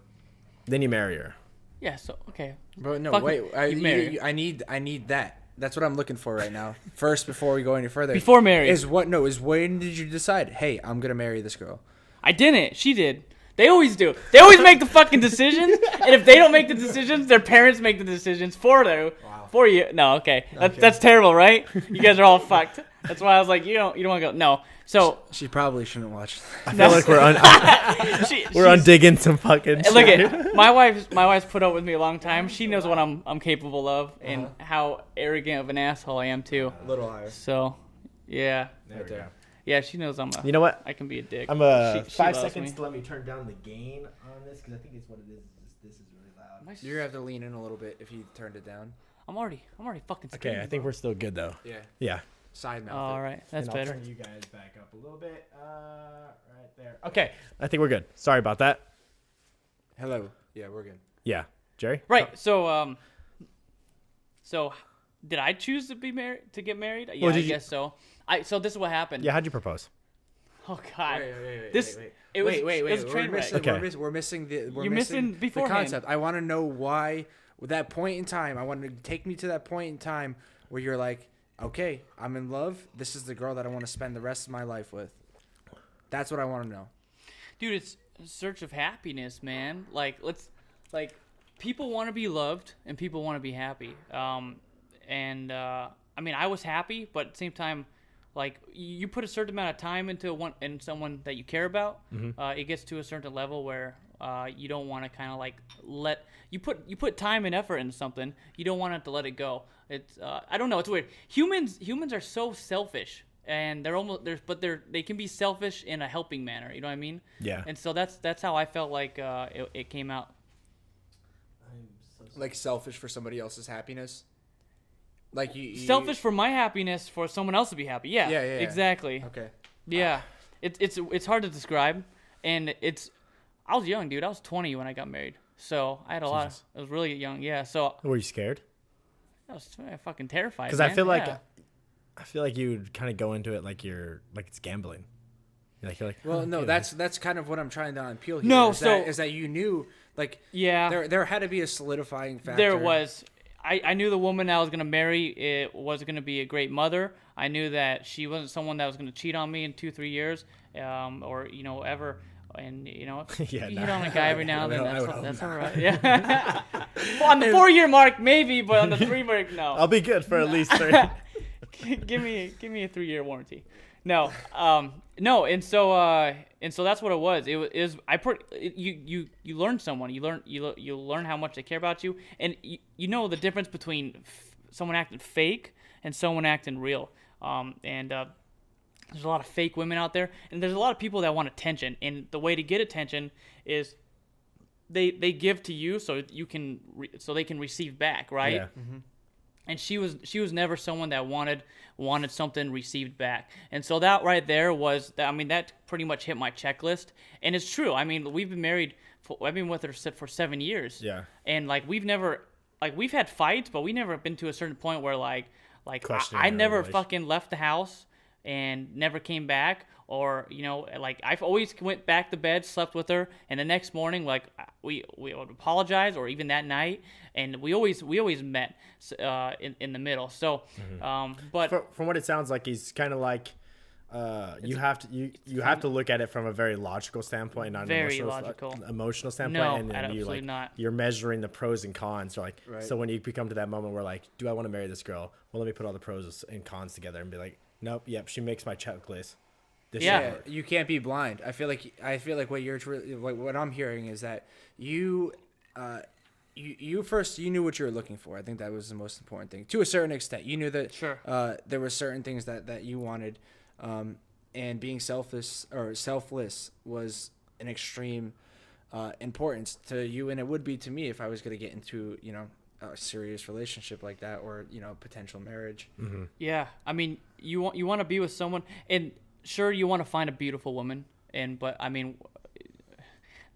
B: then you marry her.
C: Yeah. So okay.
A: But no,
C: Fuck
A: wait. I,
C: You
A: you-
C: marry.
A: you- I need I need that. That's what I'm looking for right now. First, before we go any further,
C: Before married.
A: is what? No, is when did you decide? Hey, I'm gonna marry this girl.
C: I didn't. She did. They always do. They always make the fucking decisions, and if they don't make the decisions, their parents make the decisions for them. For you. No, okay. That's, that's terrible, right? You guys are all fucked. That's why I was like, you don't, you don't want to go. No. So
A: She probably shouldn't watch.
B: I feel like we're un-
C: she,
B: we're
C: on
B: digging some fucking.
C: And look at my wife. My wife's put up with me a long time. She knows what I'm I'm capable of and
A: Uh-huh.
C: how arrogant of an asshole I am too.
A: A little higher.
C: So, yeah,
B: There we go.
C: yeah. She knows I'm a.
B: You know what?
C: I can be a dick.
B: I'm a.
C: She- she
B: five
C: loves
B: seconds
C: me.
B: to let me turn down the gain on this because I think it's what it is. This is really loud.
A: You're gonna have to lean in a little bit if you turned it down.
C: I'm already I'm already fucking.
B: Okay, I think
C: bro.
B: we're still good though.
A: Yeah.
B: Yeah.
A: Side mouth.
C: All
A: it.
C: right, that's
B: And I'll
C: better.
B: turn you guys back up a little bit. Uh, right there. Okay, I think we're good. Sorry about that.
A: Hello. Yeah, we're good.
B: Yeah, Jerry.
C: Right. So um. So, did I choose to be married to get married? Yeah,
B: Well,
C: I
B: did you-
C: guess so. I so this is what happened.
B: Yeah, how'd you propose?
C: Oh God.
A: Wait, wait, wait,
C: This-
A: wait, wait.
C: it was-
A: wait, wait,
C: it
A: wait.
C: was a
A: we're,
C: train wreck.
A: missing,
B: Okay.
A: we're, miss, we're missing the. We're
C: You're missing
A: the
C: beforehand.
A: concept. I want to know why. With that point in time, I want to take me to that point in time where you're like, okay, I'm in love. This is the girl that I want to spend the rest of my life with. That's what I want to know.
C: dude it's a search of happiness man like let's like people want to be loved and people want to be happy um and uh i mean i was happy but at the same time like you put a certain amount of time into one in someone that you care about uh, it gets to a certain level where uh, you don't want to kind of like let you put you put time and effort into something you don't want it to let it go it's uh, i don't know it's weird humans humans are so selfish and they're almost there's but they're they can be selfish in a helping manner you know what i mean
B: Yeah.
C: and so that's that's how I felt like uh, it, it came out.
A: Like selfish for somebody else's happiness. Like you. you
C: Selfish for my happiness, for someone else to be happy. Yeah,
A: Yeah, yeah, yeah.
C: exactly.
A: Okay.
C: Yeah, it's it's it's hard to describe, and it's. I was young, dude. I was 20 when I got married, so I had a lot. Of, I was really young. Yeah, so
B: Were you scared?
C: I was fucking terrified.
B: Because I feel like
C: Yeah.
B: I feel like you would kind of go into it like you're like it's gambling. You're like you're like.
A: Well,
B: oh,
A: no,
B: okay,
A: that's that's kind of what I'm trying to appeal here.
C: No,
A: is that,
C: so-
A: is that you knew like
C: yeah.
A: there there had to be a solidifying factor.
C: There was. I, I knew the woman I was gonna marry it was gonna be a great mother. I knew that she wasn't someone that was gonna cheat on me in two three years, um, or you know ever. And you know,
B: Yeah,
C: you
B: nah.
C: hit on a guy every now and then. That's, all, that's all right. Yeah. Well, on the four year mark, maybe, but on the three mark, no.
B: I'll be good for at least three.
C: give me give me a three year warranty. No, um, no, and so uh, and so that's what it was. It was I put you you you learn someone. You learn you you learn how much they care about you, and you, you know the difference between f- someone acting fake and someone acting real. Um, and uh, there's a lot of fake women out there, and there's a lot of people that want attention. And the way to get attention is they they give to you so you can re- so they can receive back, right?
B: Yeah. Mm-hmm.
C: and she was she was never someone that wanted wanted something received back and so that right there was i mean that pretty much hit my checklist and it's true i mean we've been married for, i've been with her for seven years
B: Yeah.
C: and like we've never like we've had fights but we never been to a certain point where like like I, I never fucking left the house and never came back or you know like i've always went back to bed slept with her and the next morning like we we would apologize or even that night and we always we always met uh in, in the middle so
B: Mm-hmm.
C: um but
B: From, from what it sounds like, he's kind of like. Uh, you have to you you have to look at it from a very logical standpoint, not an
C: Very
B: emotional,
C: logical.
B: emotional standpoint.
C: No,
B: and then you
C: absolutely
B: like
C: not.
B: you're measuring the pros and cons. So Like
A: Right.
B: so, when you become to that moment where like, do I want to marry this girl? Well, let me put all the pros and cons together and be like, nope, yep, she makes my checklist. This
C: Yeah.
B: should
A: Yeah,
B: work.
A: you can't be blind. I feel like I feel like what you're tr- what, what I'm hearing is that you, uh, you you first you knew what you were looking for. I think that was the most important thing to a certain extent. You knew that
C: Sure.
A: uh, there were certain things that that you wanted, um, and being selfless or selfless was an extreme uh, importance to you, and it would be to me if I was going to get into you know a serious relationship like that or you know potential marriage.
C: Yeah, I mean, you want you want to be with someone, and sure, you want to find a beautiful woman, and but I mean,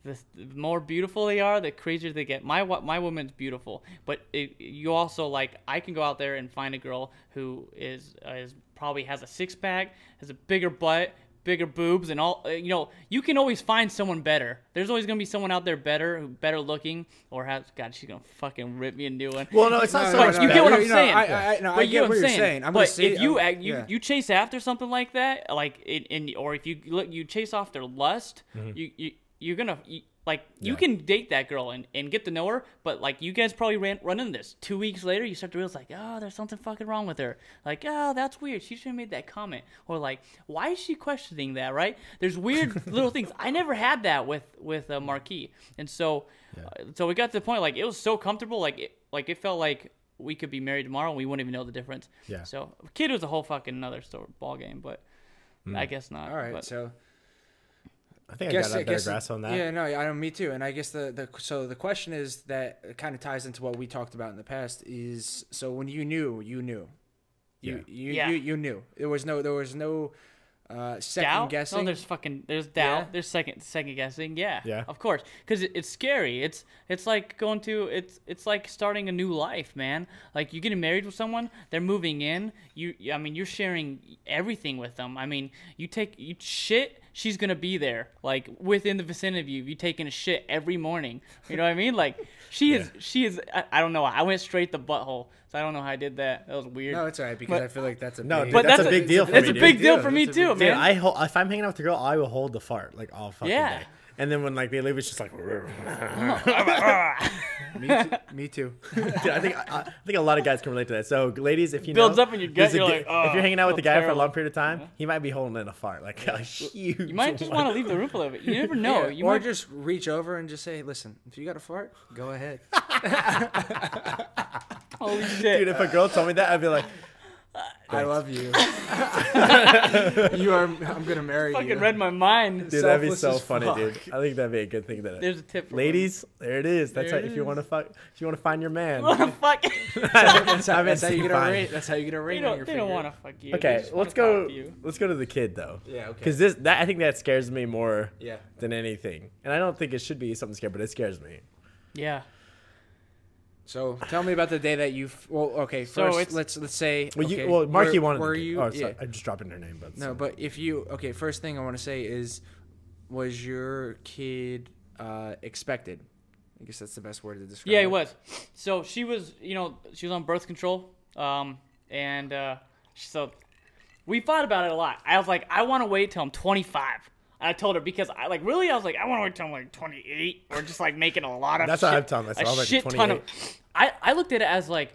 C: the, the more beautiful they are, the crazier they get. My my woman's beautiful, but it, you also like I can go out there and find a girl who is uh, is probably has a six pack, has a bigger butt. Bigger boobs and all, uh, you know. You can always find someone better. There's always gonna be someone out there better, better looking, or has. God, she's gonna fucking rip me a new one.
B: Well, no, it's not
A: No,
B: so
A: no,
B: much.
C: But you
B: that.
C: get what I'm
A: You know,
C: saying.
A: I- I- I- no,
C: but
A: I get
C: know
A: what you're saying. I'm
C: but
A: gonna
C: if you
A: I'm-
C: you
A: yeah.
C: you chase after something like that, like in, in or if you look, you chase after lust, you you you're gonna you, like you
B: Yeah.
C: can date that girl and, and get to know her, but like you guys probably ran run into this. Two weeks later, you start to realize like, oh, there's something fucking wrong with her. Like, oh, that's weird. She should have made that comment. Or like, why is she questioning that? Right? There's weird little things. I never had that with with uh, Marquis, and so uh, so we got to the point like it was so comfortable, like it like it felt like we could be married tomorrow and we wouldn't even know the difference.
B: Yeah.
C: So kid was a whole fucking another story, ball game, but I guess not.
A: All right,
C: but-
A: so
B: I think I
A: guess-
B: got a better
A: guess-
B: grasp on that.
A: Yeah, no, I don't. Me too. And I guess the the so the question is that kind of ties into what we talked about in the past is so when you knew, you knew, you
B: Yeah.
A: you,
C: Yeah.
A: you you knew. There was no there was no uh, second
C: doubt?
A: guessing.
C: No, there's fucking there's doubt.
A: Yeah?
C: There's second second guessing. Yeah,
B: Yeah.
C: of course, because it, it's scary. It's it's like going to it's it's like starting a new life, man. Like you getting married with someone, they're moving in. You I mean you're sharing everything with them. I mean you take you shit. She's gonna be there, like within the vicinity of you. You taking a shit every morning. You know what I mean? Like she is she is. I, I don't know. I went straight the butthole, so I don't know how I did that. That was weird.
A: no, it's all right because
C: But-
A: I feel like that's a
B: No,
A: big,
B: dude, that's,
C: that's
B: a
C: a-
B: big deal for
C: It's
B: me.
C: a big deal
A: deal.
C: for me
A: That's
C: too,
A: big
B: Dude,
C: man.
B: I hold, if I'm hanging out with the girl, I will hold the fart like all fucking
C: Yeah.
B: day. And then when like they leave, it's just like,
A: me too. Me too.
B: Dude, I think I, I think a lot of guys can relate to that. So, ladies, if you
C: builds
B: know,
C: up in your gut, you're
B: gu-
C: like, "Oh,
B: if you're hanging out oh, with the
C: feel
B: guy for a long period of time, uh-huh. he might be holding in a fart, like a huge.
C: You might just want to leave the room a little bit. You never know.
A: Yeah,
C: You
A: or
C: might
A: just reach over and just say, "Listen, if you got a fart, go ahead."
C: holy shit.
B: Dude, if a girl told me that, I'd be like,
A: I love you. you are. I'm gonna marry you.
C: fucking
A: you.
C: read my mind.
B: dude, that'd be
A: Selfless
B: so
A: as
B: funny,
A: fuck.
B: dude. I think that'd be a good thing. That
C: There's a tip for
B: ladies, there it is. That's
C: There
B: how,
C: it
B: if you want to fuck, if you want to find your man.
C: women. Fuck.
A: That's how, that's how you get a
B: fine.
A: ring. That's how you get a
C: they
A: ring on
C: don't.
A: your
C: They
A: finger.
C: don't want to fuck you. They
B: Okay,
C: just wanna
B: let's go.
C: talk you.
B: Let's go to the kid though.
A: Yeah. Okay.
B: Because this, that I think that scares me more
A: yeah.
B: than anything, and I don't think it should be something scary, but it scares me.
C: Yeah.
A: So tell me about the day that you. Well, okay.
C: So
A: First,
C: it's-
A: let's let's say.
B: Well,
A: okay,
B: you, well, Marky
A: were,
B: wanted.
A: Were
B: kid.
A: you?
B: Oh,
A: yeah.
B: sorry, I'm just dropping her name, but
A: No, but if you okay, first thing I want to say is, was your kid uh, expected? I guess that's the best word to describe.
C: Yeah, he
A: it.
C: was. So she was, you know, she was on birth control, um, and uh, so we thought about it a lot. I was like, I want to wait till I'm 25. And I told her because I like really, I was like, I want to wait till I'm like 28 or just like making a lot of.
B: That's what
C: shit,
B: I'm telling myself.
C: A
B: I was like,
C: shit ton of. I I looked at it as like.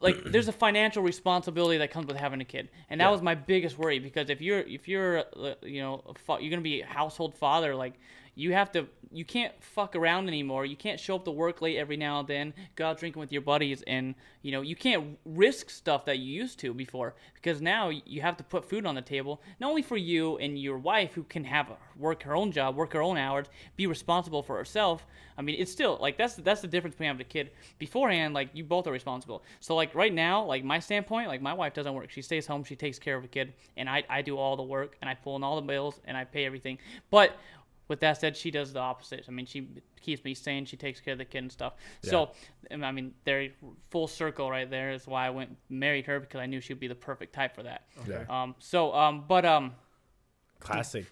C: Like there's a financial responsibility that comes with having a kid, and that
B: Yeah.
C: was my biggest worry because if you're if you're uh, you know you're gonna be a household father, like you have to you can't fuck around anymore. You can't show up to work late every now and then, go out drinking with your buddies, and you know you can't risk stuff that you used to before because now you have to put food on the table, not only for you and your wife who can have work her own job, work her own hours, be responsible for herself. I mean, it's still like that's that's the difference between having a kid. Beforehand, like you both are responsible. So like right now, like my standpoint, like my wife doesn't work. She stays home, she takes care of a kid, and I I do all the work and I pull in all the bills and I pay everything. But with that said, she does the opposite. I mean, she keeps me sane. She takes care of the kid and stuff. So, um, I mean, they're full circle right there. Is why I went married her because I knew she'd be the perfect type for that.
B: Yeah.
C: Um. So, um. But um.
B: Classic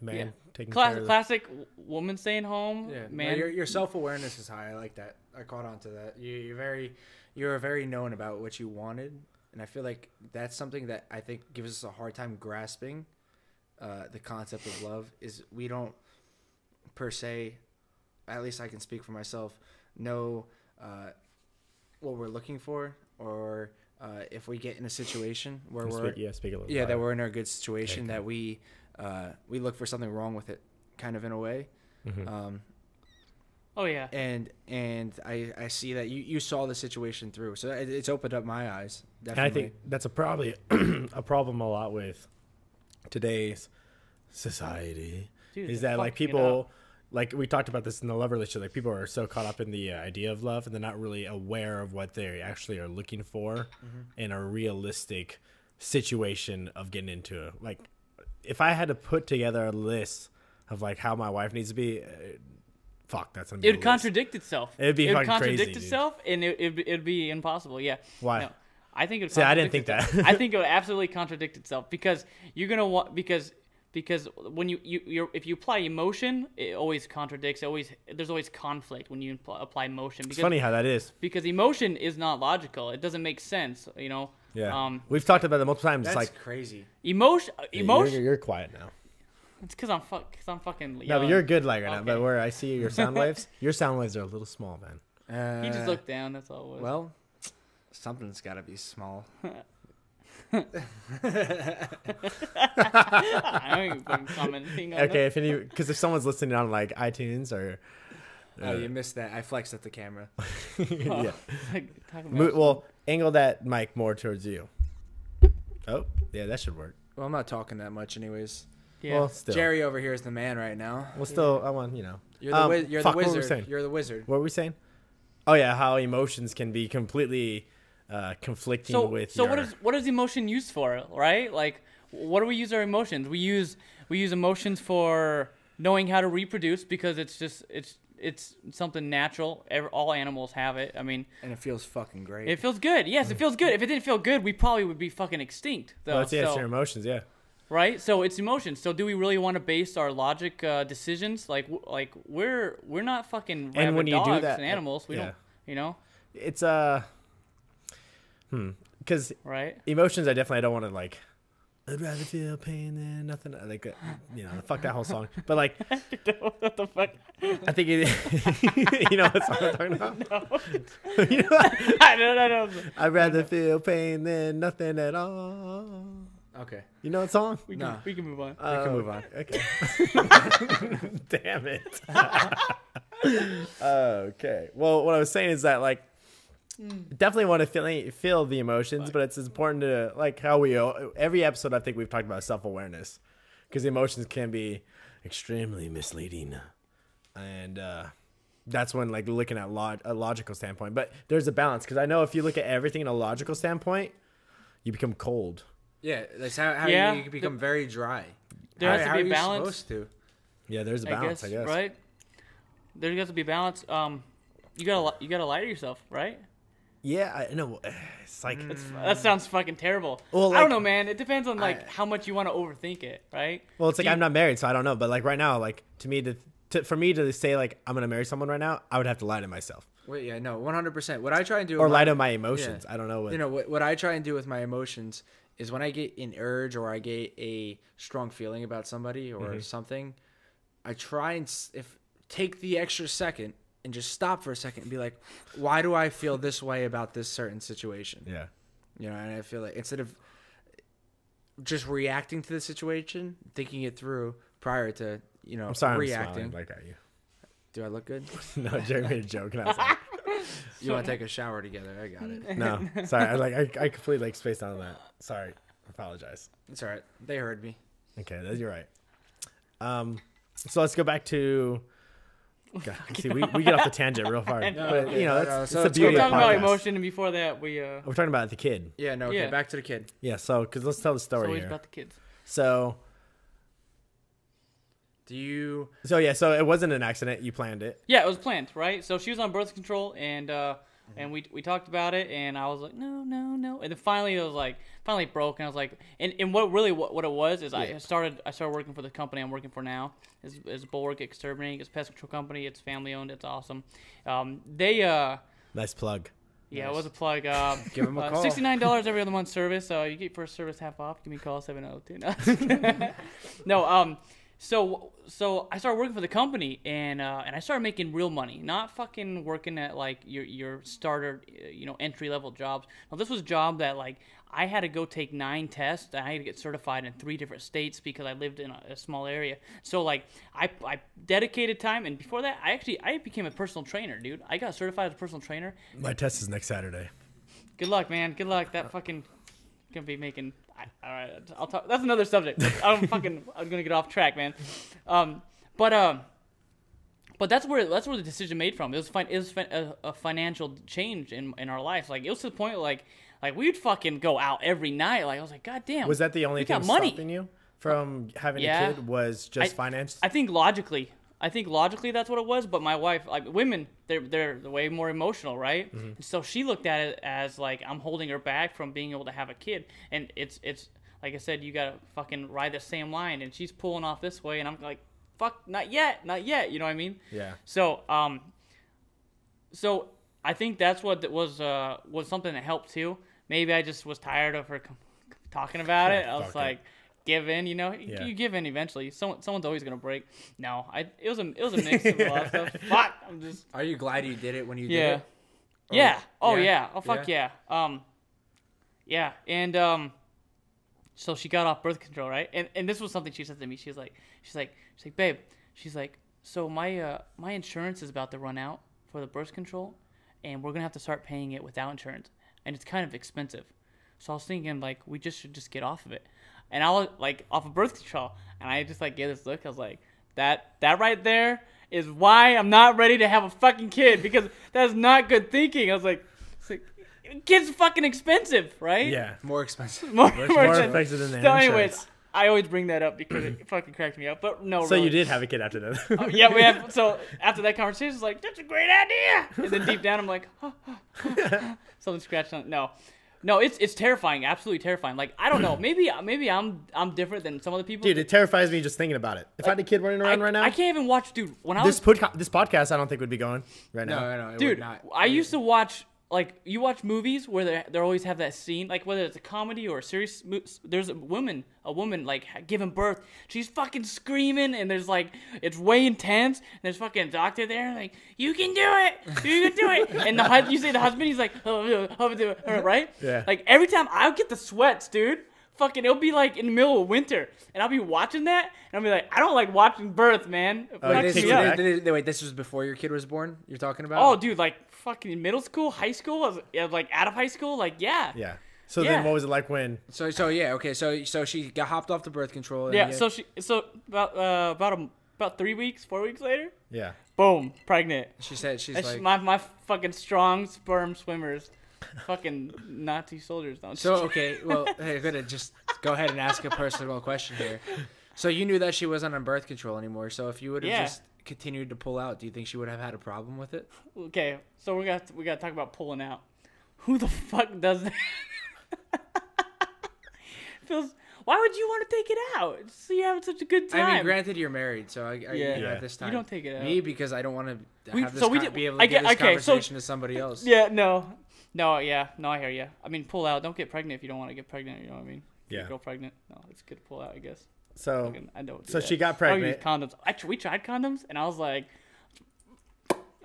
B: man
C: Yeah.
B: taking
C: Class,
B: care of
C: classic w- woman staying home.
A: Yeah,
C: man.
A: man. your your self awareness is high. I like that. I caught on to that. You, you're very, you're very known about what you wanted, and I feel like that's something that I think gives us a hard time grasping. Uh, the concept of love is we don't, per se, at least I can speak for myself, know uh, what we're looking for, or uh, if we get in a situation where
B: Can
A: we're
B: speak, yeah, speak a little
A: yeah that we're in a good situation
B: Okay.
A: that we uh, we look for something wrong with it, kind of in a way.
B: Mhm.
A: Um,
C: oh yeah.
A: and and I I see that you you saw the situation through, so it, it's opened up my eyes.
B: And I think that's a probably a problem a lot with today's society
C: Dude,
B: is that like people like we talked about this in the love relationship like people are so caught up in the uh, idea of love and they're not really aware of what they actually are looking for
C: Mm-hmm.
B: in a realistic situation of getting into it like if i had to put together a list of like how my wife needs to be uh, fuck that's gonna be
C: it would contradict itself.
B: It'd be
C: it would contradict
B: crazy, dude.
C: itself, and it, it'd, it'd be impossible. Yeah.
B: Why?
C: No, I think it. Would
B: See, I didn't think
C: itself.
B: that.
C: I think it would absolutely contradict itself because you're gonna want because because when you you you're, if you apply emotion, it always contradicts. It always there's always conflict when you apply, apply emotion.
B: it's funny how that is
C: because emotion is not logical. It doesn't make sense. You know.
B: yeah
C: Um.
B: we've talked about that multiple times
A: that's
B: it's like
A: crazy.
C: Emotion.
B: you're-
C: Emotion.
B: you're, you're quiet now
C: It's because I'm fuck. Cause I'm fucking.
B: No, but you're a good like right now. But where I see your sound waves, your sound waves are a little small, man.
A: Uh,
C: You just look down. That's all it was.
A: Well, something's got to be small.
C: I ain't fucking commenting on
B: Okay, if any, because if someone's listening on like iTunes or,
A: Oh,
B: uh,
A: you missed that. I flexed at the camera.
B: yeah,
C: that. Like, talking
B: Mo- well, angle that mic more towards you. Oh, yeah, that should work.
A: Well, I'm not talking that much, anyways.
C: yeah.
B: Well, still,
A: Jerry over here is the man right now.
B: well, still, I want you know.
A: You're the
B: Um,
A: wiz- you're
B: fuck,
A: the
B: what were we
A: wizard.
B: saying?
A: You're the wizard.
B: What were we saying? Oh yeah, how emotions can be completely uh, conflicting
C: so
B: with.
C: so
B: your,
C: what is what is emotion used for right? Like what do we use our emotions? We use we use emotions for knowing how to reproduce because it's just it's it's something natural. All animals have it. I mean
A: And it feels fucking great.
C: it feels good. Yes it feels good. If it didn't feel good we probably would be fucking extinct though.
B: Well, it's, yeah, it's your emotions. Yeah.
C: right? So it's emotions. So do we really want to base our logic uh, decisions? Like w- like we're we're not fucking
B: And when
C: rabid
B: you do
C: dogs
B: that-
C: and animals. We
B: yeah.
C: don't you know?
B: It's uh, hmm, because
C: right?
B: emotions i definitely don't want to like i'd rather feel pain than nothing like uh, you know fuck that whole song. But like
C: what the fuck
B: i think it, you know what song i'm talking about?
C: No.
B: you know what?
C: I don't, I don't,
B: i'd rather feel pain than nothing at all.
A: Okay.
B: you know what song?
C: We can
A: Nah.
C: we can move on.
B: We
A: can move on.
B: okay. Damn it. Okay. Well what i was saying is that like definitely want to feel feel the emotions, but it's important to like how we every episode. I think we've talked about self awareness because emotions can be extremely misleading, and uh, that's when like looking at log- a logical standpoint. But there's a balance because I know if you look at everything in a logical standpoint, you become cold.
A: Yeah, that's how, how
C: Yeah,
A: you, you become very dry.
C: There
A: how,
C: has to
A: how
C: be
A: are you
C: balance.
A: supposed to?
B: Yeah, there's a balance.
C: guess,
B: I guess.
C: right? There has to be balance. Um, you gotta li- you gotta lie to yourself, right?
B: Yeah, I know. It's like
C: It's, that sounds fucking terrible.
B: Well,
C: I don't know, man. It depends on like
A: I-
C: how much you want to overthink it, right?
B: Well, it's like
C: you-
B: I'm not married, so I don't know. But like right now, like to me, to, to for me to say like I'm gonna marry someone right now, I would have to lie to myself
A: Wait, yeah, no, one hundred percent. What I try and do,
B: or
A: with
B: lie
A: my-
B: to my emotions. I don't know what.
A: you know what, what I try and do with my emotions is when I get an urge or I get a strong feeling about somebody or
B: Mm-hmm.
A: something, I try and if take the extra second and just stop for a second and be like, why do I feel this way about this certain situation?
B: yeah.
A: You know, and I feel like instead of just reacting to the situation, thinking it through prior to you know,
B: I'm sorry, I'm
A: reacting.
B: smiling like at you.
A: Do I look good?
B: no, Jerry made a joke, and I was like,
A: You want to take a shower together? I got it.
B: no, sorry. I like I, I completely like spaced out on that. Sorry, I apologize.
A: It's all right. They heard me.
B: Okay, you're right. Um, so let's go back to. God, see, we, we get off the tangent real far,
C: No,
B: but you know
A: no,
B: that's,
A: no,
B: it's
A: so
B: the
A: let's
C: We're
B: of
C: talking about
B: podcasts.
C: emotion, and before that, we uh.
B: We're talking about the kid.
A: Yeah. No. Okay.
C: Yeah.
A: Back to the kid.
B: Yeah, so because let's tell the
C: It's
B: story
C: always
B: here.
C: about the kids.
B: So
A: Do you?
B: so yeah, so it wasn't an accident. You planned it.
C: Yeah, it was planned, right? So she was on birth control, and uh, and we we talked about it, and I was like, no, no, no, and then finally it was like finally broke, and I was like, and, and what really what, what it was is I started I started working for the company I'm working for now is is Bulwark Exterminating, it's a pest control company, it's family owned, it's awesome. Um, they uh.
B: Nice plug.
C: Yeah, it was a plug. Uh,
A: Give them a
C: uh,
A: call.
C: Sixty-nine dollars every other month service. Uh, you get first service half off. Give me a call seven zero two. No. Um, so so I started working for the company and uh, and I started making real money, not fucking working at like your your starter, you know, entry level jobs. Now this was a job that like I had to go take nine tests. I had to get certified in three different states because I lived in a, a small area. So like I, I dedicated time, and before that, I actually I became a personal trainer, dude. I got certified as a personal trainer.
B: My test is next Saturday.
C: Good luck, man. Good luck. That fucking gonna be making. All right, I'll talk. That's another subject. I'm fucking. I'm gonna get off track, man. Um, but um, but that's where that's where the decision made from. It was fin- it was fin- a, a financial change in in our life. Like it was to the point like like we'd fucking go out every night. Like I was like, God damn.
B: Was that the only
C: we got
B: thing
C: money.
B: stopping you from having
C: Yeah.
B: a kid? Was just
C: I-
B: finance?
C: I think logically, I think logically that's what it was. But my wife, like women, they're they're way more emotional, right?
B: Mm-hmm.
C: And so she looked at it as like I'm holding her back from being able to have a kid, and it's it's like I said, you gotta fucking ride the same line, and she's pulling off this way, and I'm like, fuck, not yet, not yet. You know what I mean?
B: yeah.
C: So um, so I think that's what was uh was something that helped too. Maybe I just was tired of her talking about it. I was
B: Fuck
C: like, give in, you know.
B: Yeah.
C: You give in eventually. Someone someone's always gonna break. No, I it was a it was a mix of a lot of stuff. Fuck, I'm just
A: Are you glad you did it when you did
C: yeah.
A: it?
C: Yeah. Oh
A: yeah?
C: yeah. Oh fuck yeah. Um yeah. And um so she got off birth control, right? And and this was something she said to me. She's like she's like she's like, "Babe." She's like, "So my uh my insurance is about to run out for the birth control and we're going to have to start paying it without insurance and it's kind of expensive." So I was thinking like we just should just get off of it. And I was like off of birth control and I just like gave this look. I was like, "That that right there is why I'm not ready to have a fucking kid because that's not good thinking." I was like, it's like kids fucking expensive, right?
B: Yeah.
A: More expensive.
C: More,
B: More,
C: more
B: more
C: expensive.
B: expensive than the
C: So,
B: insurance.
C: anyways, I always bring that up because it fucking cracked me up. But no,
B: So you did have a kid after that.
C: Oh, yeah, we have. So after that conversation, it's like that's a great idea. And then deep down, I'm like, something scratched on. No, no, it's it's terrifying, absolutely terrifying. Like I don't know, maybe maybe I'm I'm different than some other people.
B: Dude, it terrifies me just thinking about it. If I had a kid running
C: I,
B: around right now,
C: I can't even watch, dude. When I
B: this
C: was
B: podca- this podcast, I don't think would be going right
A: No,
B: now.
A: no, no. It
C: dude,
A: would not.
C: I used to watch like you watch movies where they they always have that scene, like whether it's a comedy or a serious. mo- There's a woman, a woman like giving birth. She's fucking screaming, and there's like it's way intense. And there's fucking a doctor there, like you can do it, you can do it. And the hus- you say the husband, he's like, oh, oh, oh, oh, right?
B: Yeah.
C: Like every time I'll get the sweats, dude. Fucking, it'll be like in the middle of winter, and I'll be watching that, and I'll be like, I don't like watching birth, man.
B: Oh,
C: fucks
A: This,
B: takes
C: me
B: you
C: up.
B: back?
A: this- this- wait, this was before your kid was born. You're talking about?
C: Oh, dude, like fucking middle school, high school, I was, yeah, like out of high school, like yeah,
B: Yeah. So
C: Yeah.
B: then, what was it like when?
A: So so yeah okay so so she got hopped off the birth control. And
C: yeah.
A: you-
C: So she, so about uh, about a, about three weeks, four weeks later,
B: Yeah.
C: boom, pregnant.
A: she said she's
C: That's
A: like
C: my my fucking strong sperm swimmers, fucking Nazi soldiers. Don't.
A: so okay well hey, I'm gonna just go ahead and ask a personal question here. So you knew that she wasn't on birth control anymore. So if you would have
C: Yeah.
A: just continued to pull out, do you think she would have had a problem with it?
C: okay, so we got we got to talk about pulling out. Who the fuck does that? Feels. Why would you want to take it out? So you're having such a good time.
A: I mean, granted, you're married, so I, I
C: Yeah.
A: you know,
B: Yeah.
A: at this time You
C: don't take it out.
A: Me because I don't want to
C: We-
A: have this
C: so we
A: con-
C: did-
A: be able to
C: I
A: give
C: get-
A: this
C: okay, so-
A: conversation to somebody else.
C: Yeah, no, no, yeah, no. I hear you. I mean, pull out. Don't get pregnant if you don't want to get pregnant. You know what I mean?
B: Yeah.
C: girl pregnant. No, it's good to pull out. I guess.
B: So
C: Fucking- I don't. do
B: so
C: that.
B: she got
C: I don't use
B: pregnant.
C: condoms. Actually, we tried condoms, and I was like,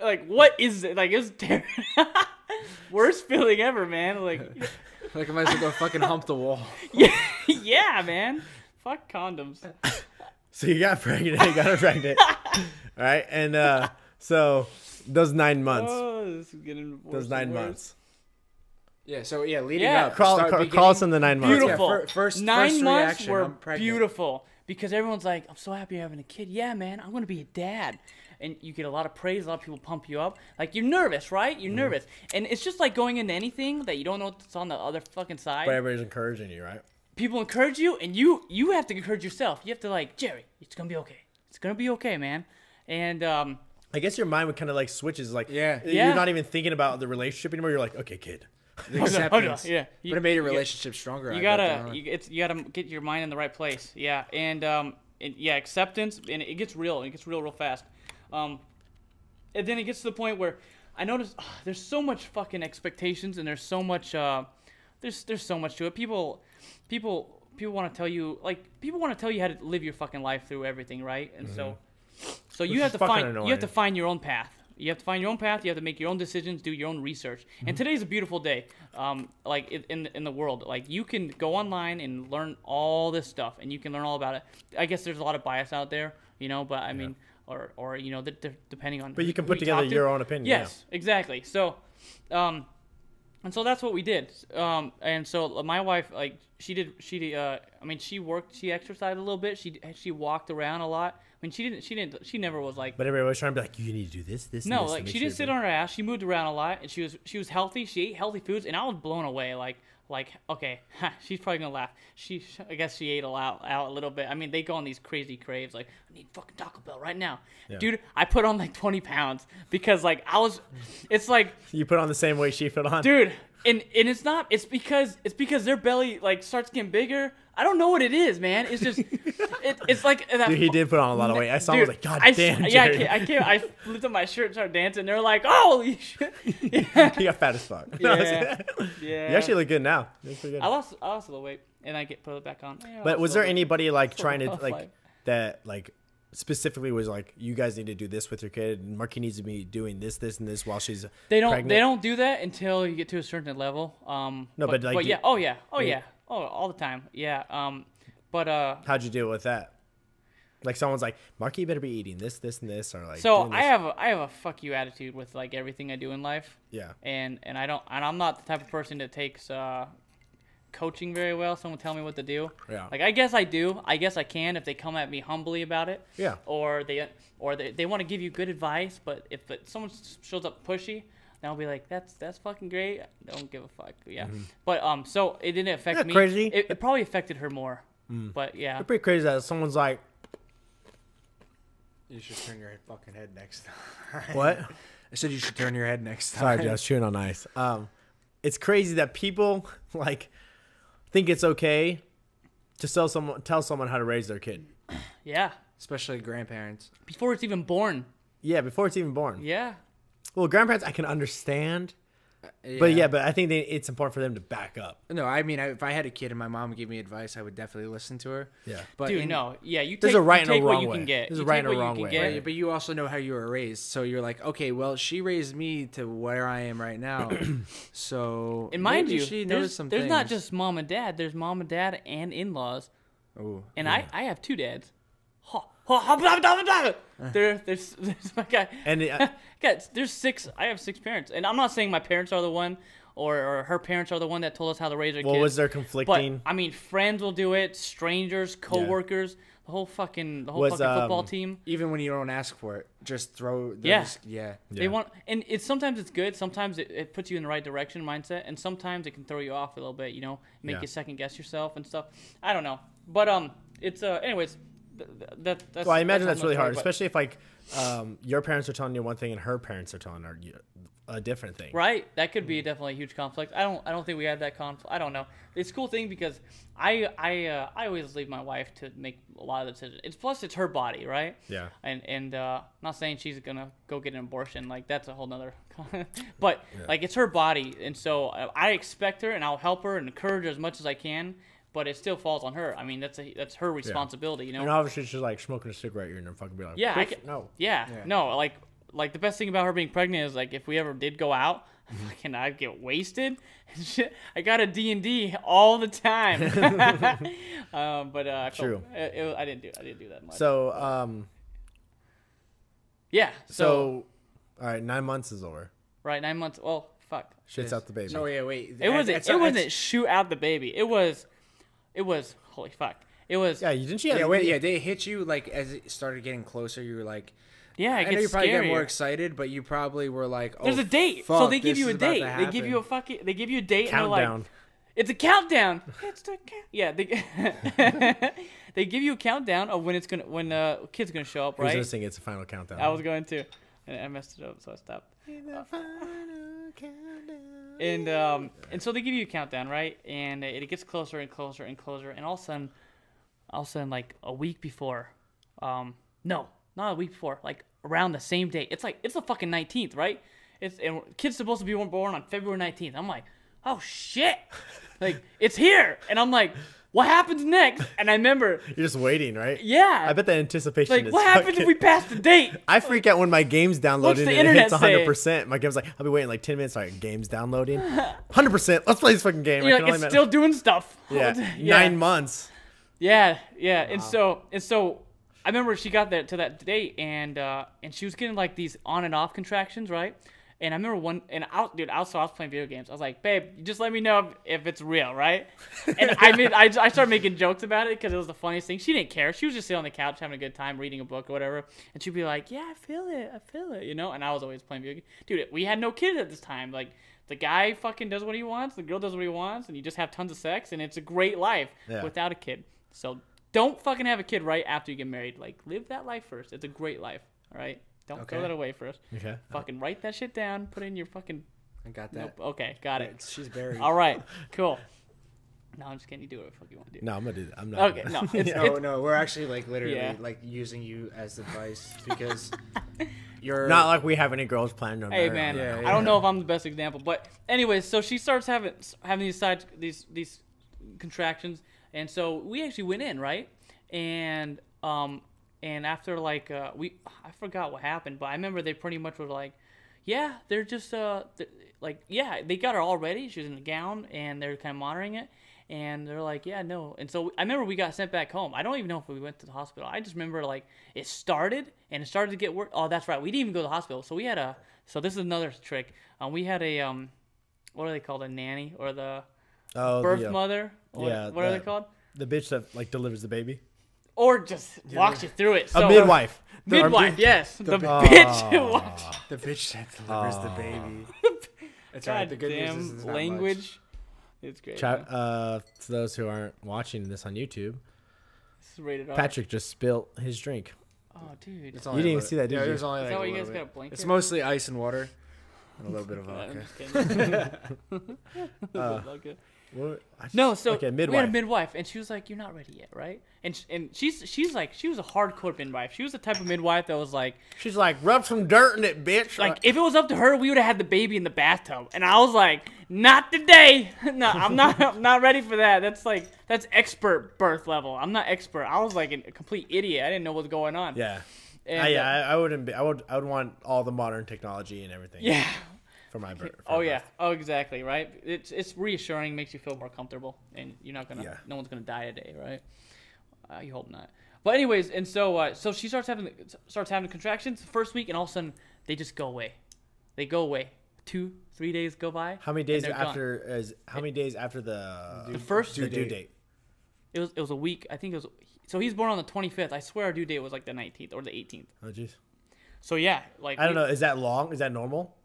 C: like, what is it? Like, it was terrible. Worst feeling ever, man. Like,
A: Like I might as well go fucking hump the wall.
C: yeah, yeah, man. Fuck condoms.
B: So you got pregnant. You got her pregnant. All right, and uh, so those nine months.
C: Oh, this is getting worse
B: Those
C: and
B: nine
C: worse.
B: months.
A: Yeah. So yeah, leading
C: Yeah.
A: up.
B: Crawl,
A: start
B: crawl,
A: beginning-
B: call us in the nine months.
C: Beautiful.
A: Yeah, fir- first-
C: nine
A: first
C: months
A: reaction,
C: were
A: I'm pregnant.
C: beautiful because everyone's like, "I'm so happy you're having a kid." Yeah, man, I'm gonna be a dad, and you get a lot of praise. A lot of people pump you up. Like you're nervous, right?
B: Mm-hmm.
C: You're nervous, and it's just like going into anything that you don't know what's on the other fucking side.
B: But everybody's encouraging you, right?
C: People encourage you, and you you have to encourage yourself. You have to like Jerry, it's gonna be okay. It's gonna be okay, man. And um,
B: I guess your mind would kind of like switches. Like,
A: Yeah.
B: you're
C: Yeah.
B: not even thinking about the relationship anymore. You're like, okay, kid.
A: The
C: Oh, oh, no,
A: acceptance.
C: yeah. You-
A: but it made a
C: you
A: relationship stronger.
C: You gotta you, it's you gotta get your mind in the right place yeah. And um and yeah acceptance and it gets real it gets real real fast. Um and then it gets to the point where i notice ah, there's so much fucking expectations and there's so much uh there's there's so much to it. People people people want to tell you like people want to tell you how to live your fucking life through everything right and so so you have to find you
B: annoying.
C: have to find your own path. You have to find your own path. You have to make your own decisions, do your own research.
B: Mm-hmm.
C: And today's a beautiful day. Um, like in- in the- world, like you can go online and learn all this stuff, and you can learn all about it. I guess there's a lot of bias out there, you know, but I mean, or or you know, th- th- depending on.
B: But you can put together
C: talk to.
B: your own opinion. yeah.
C: Yes, exactly. So, um, and so that's what we did. Um, and so my wife, like, she did, she, uh, I mean, she worked, she exercised a little bit. She, she walked around a lot. I mean, she didn't, she didn't, she never was like,
B: But everybody was trying to be like, you need to do this, this,
C: no,
B: this
C: like she
B: sure
C: didn't sit on her ass. She moved around a lot, and she was, she was healthy. She ate healthy foods, and I was blown away. Like, like, okay, she's probably gonna laugh. She, I guess she ate a lot, out a little bit. I mean, they go on these crazy craves. Like, I need fucking Taco Bell right now,
B: Yeah.
C: dude. I put on like 20 pounds because like I was, it's like
B: You put on the same weight she put on.
C: dude and and it's not it's because it's because their belly like starts getting bigger i don't know what it is man it's just it, it's like that
B: Dude, he did put on a lot of weight. I saw him, I was like, God
C: I
B: damn,
C: yeah I can't. I came i lifted up my shirt and started dancing they're like oh, holy shit
B: he got fat as fuck.
C: yeah yeah
B: you actually look good now. You look pretty good.
C: i lost i lost a little weight and i get put it back on Yeah,
B: But was there anybody like trying to like
C: life.
B: that like specifically was like you guys need to do this with your kid and Marky needs to be doing this, this, and this while she's
C: they don't
B: pregnant?
C: they don't do that until you get to a certain level um
B: No, but, like, do-
C: yeah oh yeah oh
B: Yeah.
C: Oh all the time yeah um but uh
B: How'd you deal with that? Like someone's like, Marky, you better be eating this, this, and this, or like.
C: so i have a i have a fuck you attitude with like everything i do in life
B: Yeah.
C: and and I don't and I'm not the type of person that takes uh, coaching very well. Someone tell me what to do.
B: Yeah.
C: Like I guess I do. I guess I can if they come at me humbly about it.
B: Yeah.
C: Or they or they, they want to give you good advice, but if someone shows up pushy, then I'll be like, that's that's fucking great. Don't give a fuck. Yeah. But um, so it didn't affect
B: Isn't
C: me.
B: that crazy?
C: It, it probably affected her more. But yeah.
B: It's pretty crazy that someone's like,
A: You should turn your fucking head next time.
B: what?
A: I said you should turn your head next time.
B: Sorry, dude, I was chewing on ice. Um, it's crazy that people like think it's okay to tell someone tell someone how to raise their kid.
C: Yeah.
A: Especially grandparents.
C: Before it's even born.
B: Yeah, before it's even born.
C: Yeah.
B: Well, grandparents I can understand, uh, but yeah, but I think they, it's important for them to back up.
A: No, I mean, I, if I had a kid and my mom gave me advice, I would definitely listen to her.
B: Yeah.
A: But
C: Dude,
A: in-
C: no. Yeah, you take,
B: There's a right
C: you
B: and a
C: take what
B: wrong
C: you
B: way.
C: can get.
B: There's a right
C: take
B: and a
C: you
B: wrong
C: can
B: way,
C: get.
B: right?
A: But you also know how you were raised, so you're like, okay, well, she raised me to where I am right now, so
C: And mind
A: maybe
C: you,
A: she
C: there's,
A: knows some
C: there's not just mom and dad. There's mom and dad and in-laws.
A: Ooh,
C: And I, I have two dads. There, there's, there's my guy.
B: And it, uh,
C: Guys, there's six. I have six parents, and I'm not saying my parents are the one, or, or her parents are the one that told us how to raise our
B: well,
C: kids.
B: was there
C: but? I mean, friends will do it. Strangers, coworkers, the whole fucking, the whole
B: Was,
C: fucking football
B: um,
C: team.
A: even when you don't ask for it, just throw. they'll
C: Yeah.
A: yeah.
C: They
B: Yeah.
C: want, and it's sometimes it's good. Sometimes it, it puts you in the right direction mindset, and sometimes it can throw you off a little bit. You know, make
B: Yeah.
C: you second guess yourself and stuff. I don't know, but um, it's uh, anyways, th- th- that that's.
B: well, I imagine that's,
C: another
B: really hard,
C: but-
B: especially if like um, your parents are telling you one thing and her parents are telling her a different thing.
C: Right, that could be definitely a huge conflict. I don't, I don't think we had that conflict. I don't know. It's a cool thing because I, I, uh, I always leave my wife to make a lot of the decisions. It's plus it's her body, right?
B: Yeah.
C: And and uh, not saying she's gonna go get an abortion, like that's a whole nother. but like it's her body, and so I I expect her, and I'll help her and encourage her as much as I can. But it still falls on her. I mean, that's a that's her responsibility, you know.
B: And obviously she's like smoking a cigarette, you're gonna fucking be like,
C: Yeah, I
B: "Bitch,
C: can,
B: no.
C: Yeah,
A: Yeah.
C: no, like like the best thing about her being pregnant is like if we ever did go out, fucking I'd get wasted. I got a D and D all the time. um, but uh, I felt-
B: True.
C: It, it- I didn't do. I didn't do that much.
B: So, um,
C: yeah. So,
B: so, all right, nine months is over.
C: right nine months. Well, fuck.
B: Shits out the baby.
A: Oh yeah, wait.
C: It wasn't. It wasn't shoot out the baby. It was. It was holy fuck. It was.
B: Yeah,
C: Yeah.
B: you didn't she? Have,
A: Yeah, wait, yeah. They hit you like as it started getting closer. You were like, Yeah,
C: it
A: I know you
C: gets
A: probably get more excited, but you probably were like, oh,
C: There's a date, so they give you a date. They give you a fucking. They give you a date and
B: countdown.
C: they're like, it's a countdown. It's the count. Yeah, they, they give you a countdown of when it's gonna when uh kid's gonna show up,
B: Who's gonna
C: right?
B: sing It's a Final Countdown?
C: I was going to, and I messed it up, so I stopped. And um and so they give you a countdown, right? And it gets closer and closer and closer, and all of a sudden, all of a sudden, like a week before, um, no, not a week before, like around the same day. It's like it's the fucking nineteenth, right? It's and kid's supposed to be born on February nineteenth. I'm like, oh shit, like it's here, and I'm like, what happens next? And I remember,
B: You're just waiting, right?
C: yeah,
B: I bet that anticipation
C: like
B: is
C: what happens if we pass the date?
B: I freak out when my game's downloaded
C: the
B: and it
C: internet
B: hits
C: say?
B: 100%. My game's like, I'll be waiting like 10 minutes. All right, game's downloading. 100%. Let's play this fucking game.
C: You're like, it's still doing stuff.
B: yeah,
C: yeah.
B: nine months.
C: Yeah, yeah, and so and so, I remember she got that to that date, and uh, and she was getting like these on and off contractions, right? And I remember one, and I, dude, also I was playing video games. I was like, babe, just let me know if, if it's real, right? And I made, I, I started making jokes about it because it was the funniest thing. She didn't care. She was just sitting on the couch having a good time reading a book or whatever, and she'd be like, yeah, I feel it, I feel it, you know. And I was always playing video games. Dude, we had no kids at this time. Like the guy fucking does what he wants, the girl does what he wants, and you just have tons of sex, and it's a great life
B: Yeah.
C: without a kid. So don't fucking have a kid right after you get married. Like live that life first. It's a great life. All right. Don't
A: Okay.
C: throw that away first.
B: Okay.
C: Fucking write that shit down. Put it in your fucking.
A: I got
C: Nope.
A: that.
C: Okay, got it.
A: It's- She's buried.
C: All right. Cool. No, I'm just kidding. You do whatever the fuck you want to do.
B: No, I'm going to do that. I'm not.
C: Okay.
B: gonna-
C: No. It's,
A: No,
C: it's,
A: no, we're actually like literally
C: Yeah.
A: like using you as advice because you're
B: Not like we have any girls planned on
C: Hey man,
B: on
A: Yeah,
B: that.
C: I don't know if I'm the best example, but anyways, so she starts having having these side these these contractions, and so we actually went in right, and um and after like uh we I forgot what happened, but I remember they pretty much were like, yeah, they're just uh th- like yeah they got her all ready, she was in a gown, and they're kind of monitoring it. And they're like, yeah, no. And so I remember we got sent back home. I don't even know if we went to the hospital. I just remember like it started and it started to get worse. Oh, that's right. We didn't even go to the hospital. So we had a. So this is another trick. Um, we had a um, what are they called? A nanny or the
B: Oh,
C: birth
B: the, uh,
C: mother? Or,
B: yeah,
C: What are they called?
B: the bitch that like delivers the baby.
C: Or just walks you through it.
B: A
C: So,
B: midwife.
C: Midwife. Yes. The,
A: the-
C: bitch who
B: Oh.
C: walks.
A: the bitch that delivers the baby. That's right. The good news is
C: damn
A: it's much.
C: language. It's great.
B: Chat, uh, to those who aren't watching this on YouTube,
C: This is rated R.
B: Patrick just spilt his drink.
C: Oh, dude.
A: It's
B: You didn't even see that, did
A: yeah,
B: you?
A: There's only
C: Is
A: like
C: that why you guys
A: bit.
C: got a blanket?
A: It's mostly ice and water and a little bit of
C: I'm
A: vodka.
C: just kidding.
B: Uh,
C: Okay.
B: What?
C: No, so
B: okay,
C: we had a midwife, and she was like, "You're not ready yet, right?" And sh- and she's she's like she was a hardcore midwife. She was the type of midwife that was like,
B: She's like, rub some dirt in it, bitch.
C: like if it was up to her, we would have had the baby in the bathtub. And I was like, "Not today. no, I'm not I'm not ready for that. That's like that's expert birth level. I'm not expert. I was like a complete idiot. I didn't know what was going on.
B: yeah.
C: And,
B: I, yeah,
C: uh,
B: I, I wouldn't be. I would. I would want all the modern technology and everything.
C: yeah.
B: For my birth. for
C: Oh
B: my
C: yeah.
B: birth.
C: Oh exactly. Right. It's it's reassuring, makes you feel more comfortable, and you're not gonna.
B: Yeah.
C: No one's gonna die today, right? I you hope not. But anyways, and so uh, so she starts having starts having contractions the first week, and all of a sudden they just go away. They go away. Two, three days go by.
B: How many days
C: they're gone.
B: after? Is how many days after the
C: the first?
B: the due date?
C: It was it was a week. I think it was. So he's born on the 25th. I swear our due date was like the 19th or the 18th.
B: Oh jeez.
C: So yeah, like
B: I don't
C: we-
B: know. Is that long? Is that normal?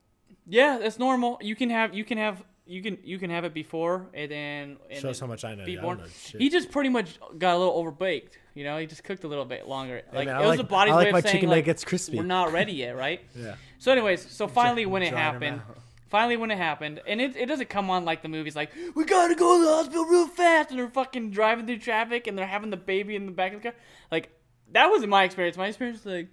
C: Yeah, that's normal. You can have you can have you can you can have it before and then and
B: Shows
C: then
B: how much I know.
C: be
B: Yeah, I
C: born.
B: don't know.
C: He just pretty much got a little overbaked. You know, he just cooked a little bit longer. Like
B: man,
C: it was
B: like-
C: a body's
B: I like
C: way
B: my
C: of saying
B: chicken
C: like
B: nuggets crispy.
C: we're not ready yet, right?
B: Yeah.
C: So, anyways, so finally when it happened, finally when it happened, and it, it doesn't come on like the movies, like we gotta go to the hospital real fast, and they're fucking driving through traffic, and they're having the baby in the back of the car. Like that wasn't my experience. My experience was like,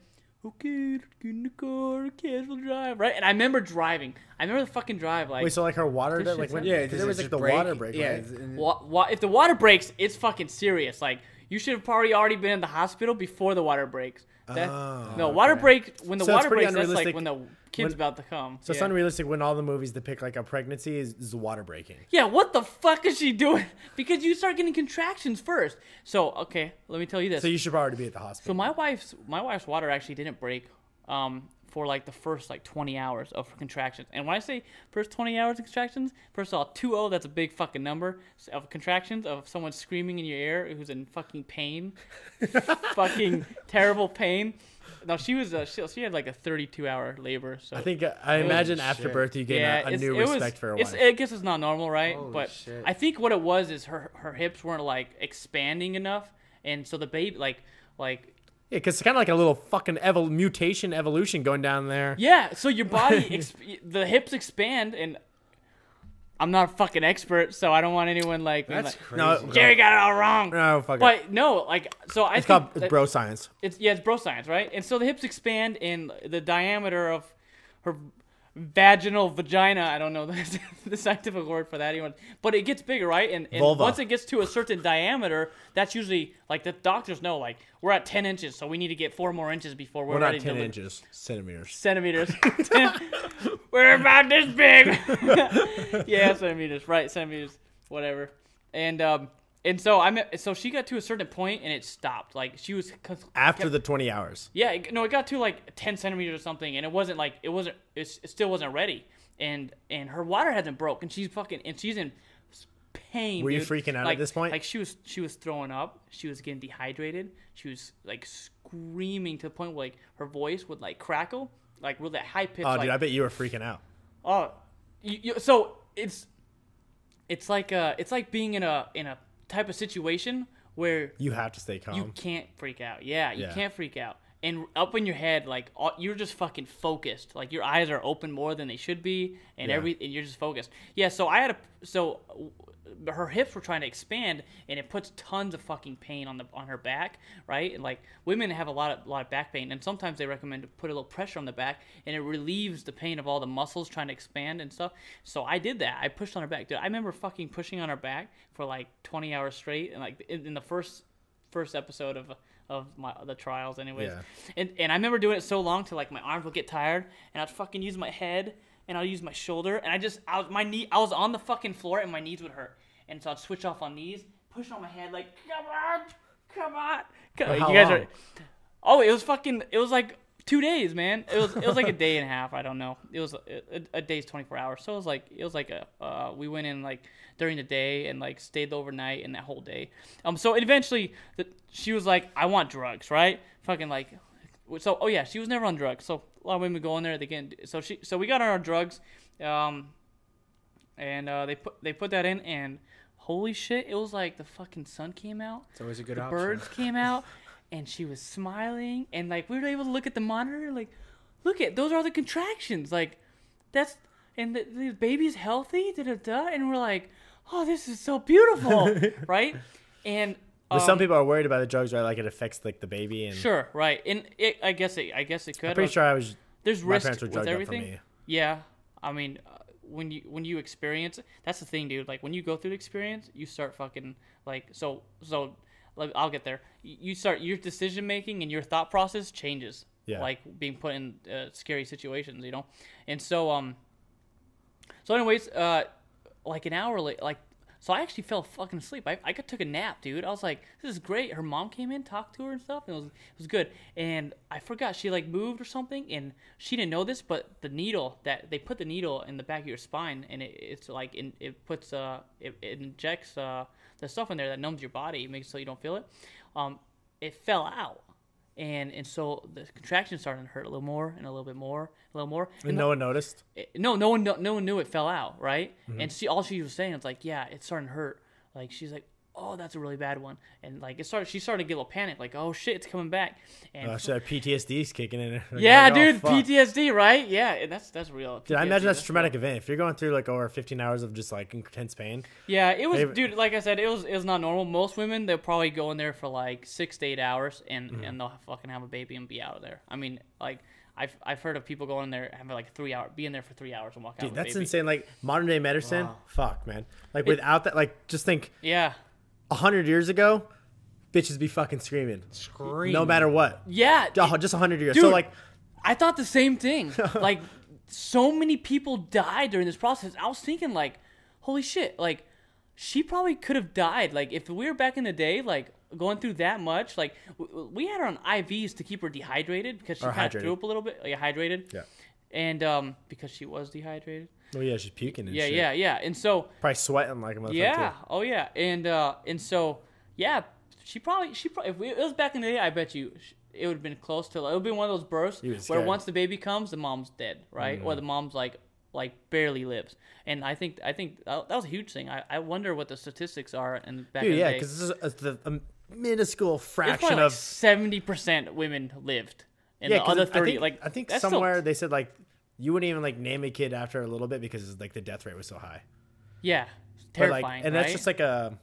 C: okay, get in the car, will drive, right? And I remember driving. I remember the fucking drive, like.
B: Wait, so like her water,
C: This
B: like when,
A: Yeah,
B: because there
A: it
B: was like the
A: break?
B: water break,
A: Yeah,
B: right?
C: Wa- wa- if the water breaks, it's fucking serious. Like You should have probably already been in the hospital before the water breaks. That,
B: Oh,
C: no, water
A: okay.
C: break when the
B: So
C: water breaks. That's like when the kid's
B: when-
C: about to come.
B: So it's unrealistic when all the movies depict like a pregnancy is, is the water breaking.
C: Yeah, what the fuck is she doing? Because you start getting contractions first. So okay, let me tell you this.
B: So you should already be at the hospital.
C: So my wife's my wife's water actually didn't break um, for like the first like 20 hours of contractions. And when I say first 20 hours of contractions, first of all, 2-0, that's a big fucking number of contractions of someone screaming in your ear who's in fucking pain, fucking terrible pain. No, she was uh, she, she had like a 32 hour labor. So
B: I think uh, I imagine
A: Holy
B: after
A: shit.
B: birth you gain
C: yeah,
B: a, a new
C: it was-
B: respect for a
C: it's,
B: wife.
C: I guess it's not normal, right?
A: Holy
C: but
A: shit.
C: I think what it was is her her hips weren't like expanding enough, and so the baby like like
B: yeah, because it's kind of like a little fucking evol- mutation evolution going down there.
C: Yeah, so your body, exp- the hips expand, and I'm not a fucking expert, so I don't want anyone like being
A: That's
C: like,
A: crazy.
B: No,
C: Jerry got it all wrong.
B: No, fuck it.
C: But no, like, so I
B: It's
C: think
B: called
C: that-
B: bro science.
C: it's yeah, it's bro science, right? And so the hips expand, and the diameter of her vaginal vagina. I don't know the, the scientific word for that, anyone, but it gets bigger, right? And, and once it gets to a certain diameter, that's usually like the doctors know, like we're at 10 inches, so we need to get four more inches before we're,
B: We're not
C: ready to
B: 10
C: deliver
B: inches, centimeters.
C: centimeters. We're about this big. yeah, centimeters. Right, centimeters. Whatever. And um, and so I'm so she got to a certain point and it stopped. Like she was
B: After the 20 hours.
C: yeah, no, it got to like 10 centimeters or something, and it wasn't like it wasn't it still wasn't ready. And and her water hasn't broke, and she's fucking and she's in pain.
B: Were you freaking out at this point?
C: Like she was she was throwing up. She was getting dehydrated. She was like screaming to the point where like her voice would like crackle, like with that high pitch.
B: Oh,
C: like,
B: dude, I bet you were freaking out.
C: Oh, you, you, so it's it's like uh it's like being in a in a type of situation where
B: You have to stay calm.
C: you can't freak out. Yeah, you
B: Yeah.
C: can't freak out. And up in your head, like all, you're just fucking focused. Like your eyes are open more than they should be, and
B: Yeah.
C: every and you're just focused. Yeah. So I had a so her hips were trying to expand, and it puts tons of fucking pain on the on her back, right? And like women have a lot of lot of back pain, and sometimes they recommend to put a little pressure on the back, and it relieves the pain of all the muscles trying to expand and stuff. So I did that. I pushed on her back. Dude, I remember fucking pushing on her back for like 20 hours straight, and like in, in the first first episode of of my the trials anyways
B: Yeah.
C: and and i remember doing it so long till like my arms would get tired and i'd fucking use my head and I'll use my shoulder and i just i was my knee i was on the fucking floor and my knees would hurt. And so i'd switch off on knees push on my head like come on come on. Come you guys
B: long?
C: are oh it was fucking it was like two days man. It was it was like a day and a half i don't know. It was a, a, a day's 24 hours. So it was like it was like a uh, we went in like during the day and like stayed overnight and that whole day. Um so eventually the, she was like i want drugs right? Fucking like so oh yeah she was never on drugs. So a lot of women go in there they get so she so we got on our drugs um and uh, they put they put that in and holy shit it was like the fucking sun came out
A: It's always a good
C: the
A: option.
C: birds came out and she was smiling and like we were able to look at the monitor like look at those are the contractions like that's and the, the baby's healthy da, da, da, and we're like oh this is so beautiful right and
B: But some
C: um,
B: people are worried about the drugs, right? Like it affects like the baby and
C: sure right and it, i guess it i guess it could
B: I'm pretty sure I was
C: there's
B: my
C: risk
B: parents were
C: with
B: drugged up for
C: everything
B: me.
C: yeah i mean uh, when you when you experience that's the thing dude like when you go through the experience you start fucking like so so like, i'll get there you start your decision making and your thought process changes
B: Yeah.
C: like being put in uh, scary situations you know and so um so anyways uh like an hour late like so I actually fell fucking asleep. I, I took a nap, dude. I was like, this is great. Her mom came in, talked to her and stuff, and it was it was good. And I forgot she like moved or something, and she didn't know this, but the needle that they put the needle in the back of your spine, and it, it's like in, it puts uh it, it injects uh the stuff in there that numbs your body, makes so you don't feel it. Um, it fell out, and and so the contraction started to hurt a little more and a little bit more, a little more.
B: and no one noticed.
C: it- no, no one, no, no one knew it fell out, right?
B: Mm-hmm.
C: And she, all she was saying was like, "Yeah, it's starting to hurt." Like she's like, "Oh, that's a really bad one," and like it started. She started to get a little panic, like, "Oh shit, it's coming back." And
B: Uh, so that PTSD's kicking in. Like,
C: yeah,
B: oh,
C: dude,
B: fuck.
C: PTSD, right? Yeah, and that's that's real.
B: Dude, I imagine that's a
C: real.
B: traumatic event. If you're going through like over 15 hours of just like intense pain,
C: Yeah, it was, dude. Like I said, it was it was not normal. Most women they'll probably go in there for like six to eight hours, and
B: Mm-hmm.
C: and they'll fucking have a baby and be out of there. I mean, like I've I've heard of people going in there having like three hour, be in there for three hours and walk out.
B: dude, that's insane. Like modern day medicine,
A: Wow.
B: fuck, man. Like without that, like just think,
C: Yeah,
B: hundred years ago, bitches be fucking screaming,
A: Scream.
B: no matter what.
C: Yeah,
B: Oh, just hundred years. So like,
C: I thought the same thing. like, so many people died during this process. I was thinking, like, holy shit, like, she probably could have died. Like, if we were back in the day, like, going through that much, like, w- we had her on IVs to keep her dehydrated because she kind of threw up a little bit, like, hydrated.
B: yeah,
C: And, um, because she was dehydrated.
B: Oh yeah, she's puking and
C: Yeah,
B: shit.
C: yeah, yeah. And so,
B: Probably sweating like a motherfucker.
C: yeah,
B: too.
C: oh yeah, and uh, and so yeah, she probably she probably if we, it was back in the day, I bet you it would have been close to it would be one of those births where.
B: Mm.
C: once the baby comes, the mom's dead, right, or the mom's like like barely lives, and I think I think that was a huge thing. I, I wonder what the statistics are in back
B: Dude,
C: in
B: yeah,
C: the day.
B: because this is a, the a minuscule fraction
C: like
B: of
C: seventy percent women lived, and
B: yeah.
C: the other
B: I think,
C: like
B: I think
C: that's still-
B: somewhere they said like you wouldn't even like name a kid after a little bit because it's like the death rate was so high.
C: yeah,
B: But, like,
C: terrifying,
B: and
C: right?
B: that's just like a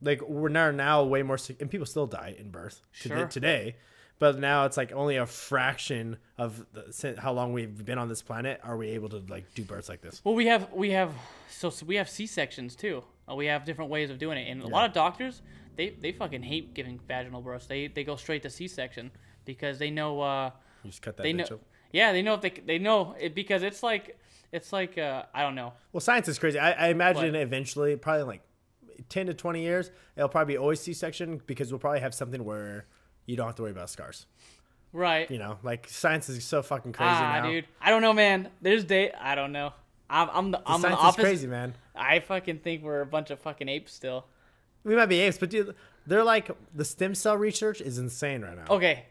B: like we're now now way more sick, and people still die in birth to
C: Sure.
B: today. But now it's like only a fraction of the, how long we've been on this planet are we able to like do births like this.
C: Well, we have we have so, so we have C sections too. Uh, we have different ways of doing it, and a lot of doctors they they fucking hate giving vaginal births. They they go straight to C section because they know. Uh,
B: You just cut that
C: they know.
B: up.
C: Yeah, they know if they they know it because it's like it's like uh, I don't know.
B: Well, science is crazy. I, I imagine
C: What?
B: eventually, probably like ten to twenty years, it'll probably be always C-section because we'll probably have something where you don't have to worry about scars.
C: Right.
B: You know, like science is so fucking crazy
C: ah,
B: now.
C: dude. I don't know, man. There's day. I don't know. I'm I'm the, I'm the
B: science is
C: opposite.
B: crazy, man.
C: I fucking think we're a bunch of fucking apes still.
B: We might be apes, but dude, they're like the stem cell research is insane right now.
C: Okay.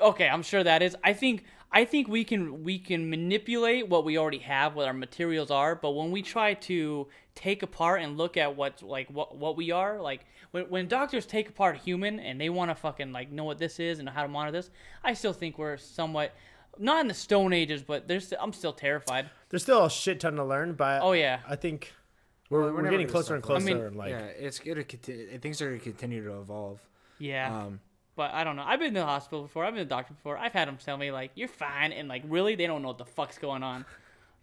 C: Okay, I'm sure that is. I think I think we can we can manipulate what we already have, what our materials are, but when we try to take apart and look at what like what what we are, like when when doctors take apart a human and they want to fucking like know what this is and how to monitor this, I still think we're somewhat not in the stone ages, but there's I'm still terrified.
B: There's still a shit ton to learn, but
C: Oh yeah.
B: I think we're,
A: Well,
B: we're,
A: never
B: getting closer and closer.
C: I mean,
B: and like,
A: yeah, it's gonna continue. Things are gonna continue to evolve.
C: Yeah.
A: Um,
C: But I don't know. I've been to the hospital before. I've been to the doctor before. I've had them tell me like, "You're fine," and like, really, they don't know what the fuck's going on.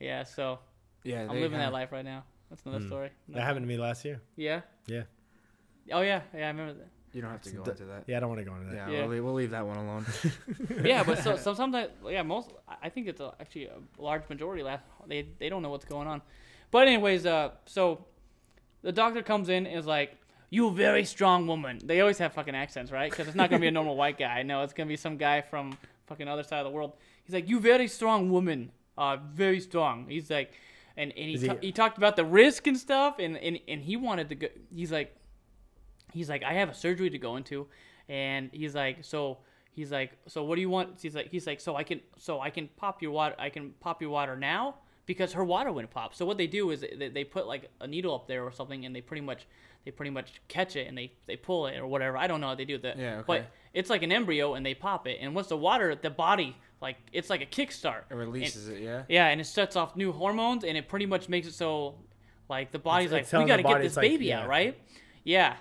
C: Yeah, so
A: yeah,
C: I'm
A: they
C: living that life right now. That's another story.
B: that happened to me last year.
C: Yeah.
B: Yeah.
C: Oh yeah, yeah, I remember that.
A: You don't have to go
B: the-
A: into that.
B: Yeah, I don't want to go into that.
A: Yeah,
C: Yeah.
A: We'll, leave, we'll leave that one alone.
C: yeah, but so, so sometimes, yeah, most I I think it's a, actually a large majority. Last they they don't know what's going on. But anyways, uh, so the doctor comes in and is like, "You a very strong woman." They always have fucking accents, right? Because it's not gonna be a normal white guy. No, it's gonna be some guy from fucking other side of the world. He's like, "You very strong woman, uh, very strong." He's like, and and he
B: he-
C: ta- he talked about the risk and stuff, and and and he wanted to go. He's like, he's like, I have a surgery to go into, and he's like, so he's like, so what do you want? He's like, he's like, so I can, so I can pop your water, I can pop your water now because her water wouldn't pop. So what they do is they, they put like a needle up there or something, and they pretty much, they pretty much catch it and they they pull it or whatever. I don't know how they do that.
A: Yeah, okay.
C: But it's like an embryo, and they pop it, and once the water, the body, like it's like a kickstart.
A: It releases it, yeah.
C: Yeah, and it sets off new hormones, and it pretty much makes it so, like the body's
B: it's
C: like, we got to get this
B: it's like-
C: baby
B: yeah.
C: out, right? Yeah.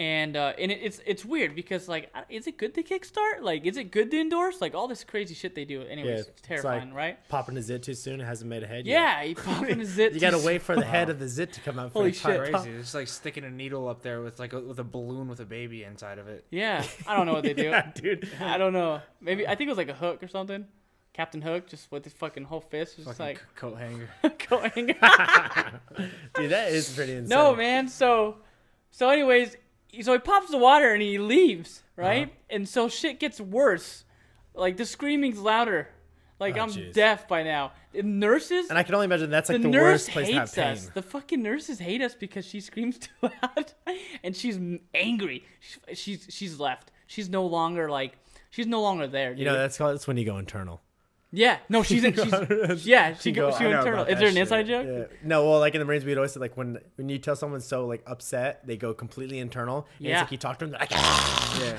C: And uh, and it, it's it's weird because like, is it good to kickstart? Like, is it good to endorse? Like all this crazy shit they do. Anyways,
B: Yeah,
C: it's
B: it's
C: terrifying,
B: like
C: right?
B: Popping a zit too soon, it hasn't made a head yet.
C: Yeah, he popping his zit.
B: You gotta wait for the head of the zit to come out.
C: Holy shit.
B: top-
A: Crazy. It's like sticking a needle up there with like a, with a balloon with a baby inside of it.
C: Yeah, I don't know what they do.
B: Yeah, dude.
C: I don't know. Maybe I think it was like a hook or something. Captain Hook, just with his fucking whole fist, just
A: Fucking
C: like
A: c- coat hanger.
B: Dude, that is pretty insane.
C: No, man. So, so anyways, so he pops the water and he leaves, right?
B: Uh-huh.
C: And so shit gets worse. Like the screaming's louder. Like
B: Oh,
C: I'm
B: jeez.
C: deaf by now. The nurses,
B: And I can only imagine that's like
C: the,
B: the, worst place to have pain.
C: us. The fucking nurses hate us because she screams too loud, and she's angry. She's, she's she's left. She's no longer like. She's no longer there.
B: You know, that's called, that's when you go internal.
C: Yeah. No, she's in. She's, yeah. She
B: You
C: go.
B: go,
C: She
B: I know
C: internal. Is there an inside
A: shit.
C: joke?
B: Yeah. No, well, like in the Marines, we'd always say like when when you tell someone so like upset, they go completely internal. And
C: Yeah.
B: It's like you talk to them, they're like, "Ah."
A: Yeah.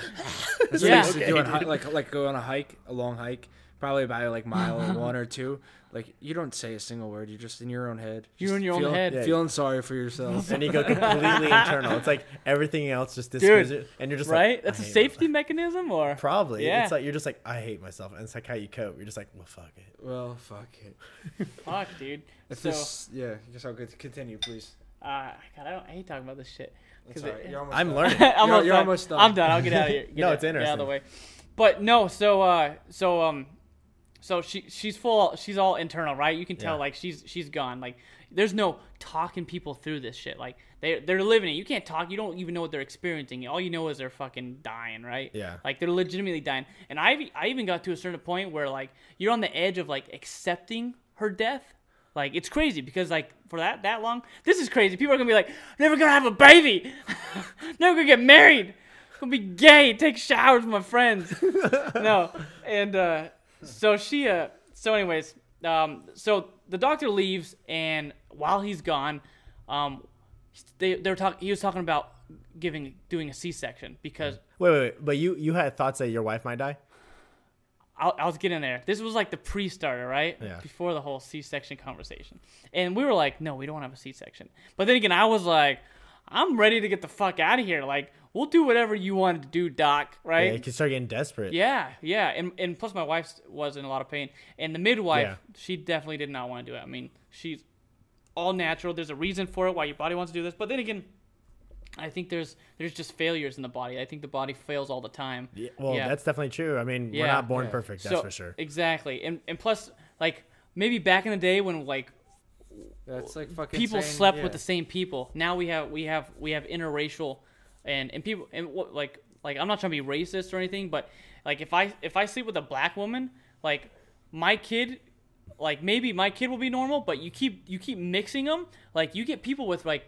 A: That's
C: Yeah.
A: what I used to do
B: Okay,
A: on like like go on a hike, a long hike, probably by like mile one or two. Like you don't say a single word. You're just in your own head.
C: You're in your own
A: feel-
C: head.
B: Yeah.
A: feeling sorry for yourself.
B: and you go completely internal. It's like everything else just disappears, and you're just
C: Right.
B: Like,
C: That's
B: "I
C: a
B: hate
C: safety mechanism, or.
B: Probably.
C: Yeah.
B: It's like you're just like I hate myself, and it's like how you cope. You're just like, well, fuck it.
A: well, fuck it.
C: fuck, dude.
A: If
C: So-
A: this, yeah, I guess I'll get continue, please.
C: Uh, God, I don't. I hate talking about this shit. 'cause
A: That's all right.
C: it-
A: You're
B: I'm
A: done.
B: learning.
C: I'm
A: You're-
C: almost
A: you're
C: done.
A: almost done.
C: I'm done. I'll get out of here. Get
B: No,
C: out-
B: it's
C: Get out of the
B: interesting.
C: way. But no, so uh, so um, so she she's full. She's all internal, right? You can tell
B: Yeah.
C: like she's she's gone. Like there's no talking people through this shit. Like they they're living it. You can't talk. You don't even know what they're experiencing. All you know is they're fucking dying, right?
B: Yeah.
C: Like they're legitimately dying. And I I even got to a certain point where like you're on the edge of like accepting her death. Like it's crazy because like for that that long, this is crazy. People are gonna be like, never gonna have a baby, never gonna get married, gonna be gay, take showers with my friends. no, and uh, so she uh, so anyways, um, so the doctor leaves, and while he's gone, um, they they were talking. He was talking about giving doing a C-section because
B: Wait, wait, wait. But you you had thoughts that your wife might die?
C: I, I was getting there. This was like the pre-starter, right?
B: Yeah.
C: Before the whole C-section conversation, and we were like, "No, we don't want to have a C-section." But then again, I was like, "I'm ready to get the fuck out of here. Like, we'll do whatever you wanted to do, Doc. right?
B: Yeah,
C: Right?
B: you can start getting desperate.
C: Yeah, yeah, and and plus my wife was in a lot of pain, and the midwife,
B: Yeah.
C: she definitely did not want to do it. I mean, she's all natural. There's a reason for it why your body wants to do this, but then again, I think there's there's just failures in the body. I think the body fails all the time.
B: Yeah, well,
C: Yeah.
B: that's definitely true. I mean, we're not born
A: Yeah.
B: perfect, that's
C: So-
B: for sure.
C: Exactly, and and plus, like maybe back in the day when like
A: That's like fucking.
C: people
A: saying-
C: slept
A: yeah.
C: with the same people. Now we have we have we have interracial, and and people and what like like I'm not trying to be racist or anything, but like if I if I sleep with a black woman, like my kid, like maybe my kid will be normal, but you keep you keep mixing them, like you get people with like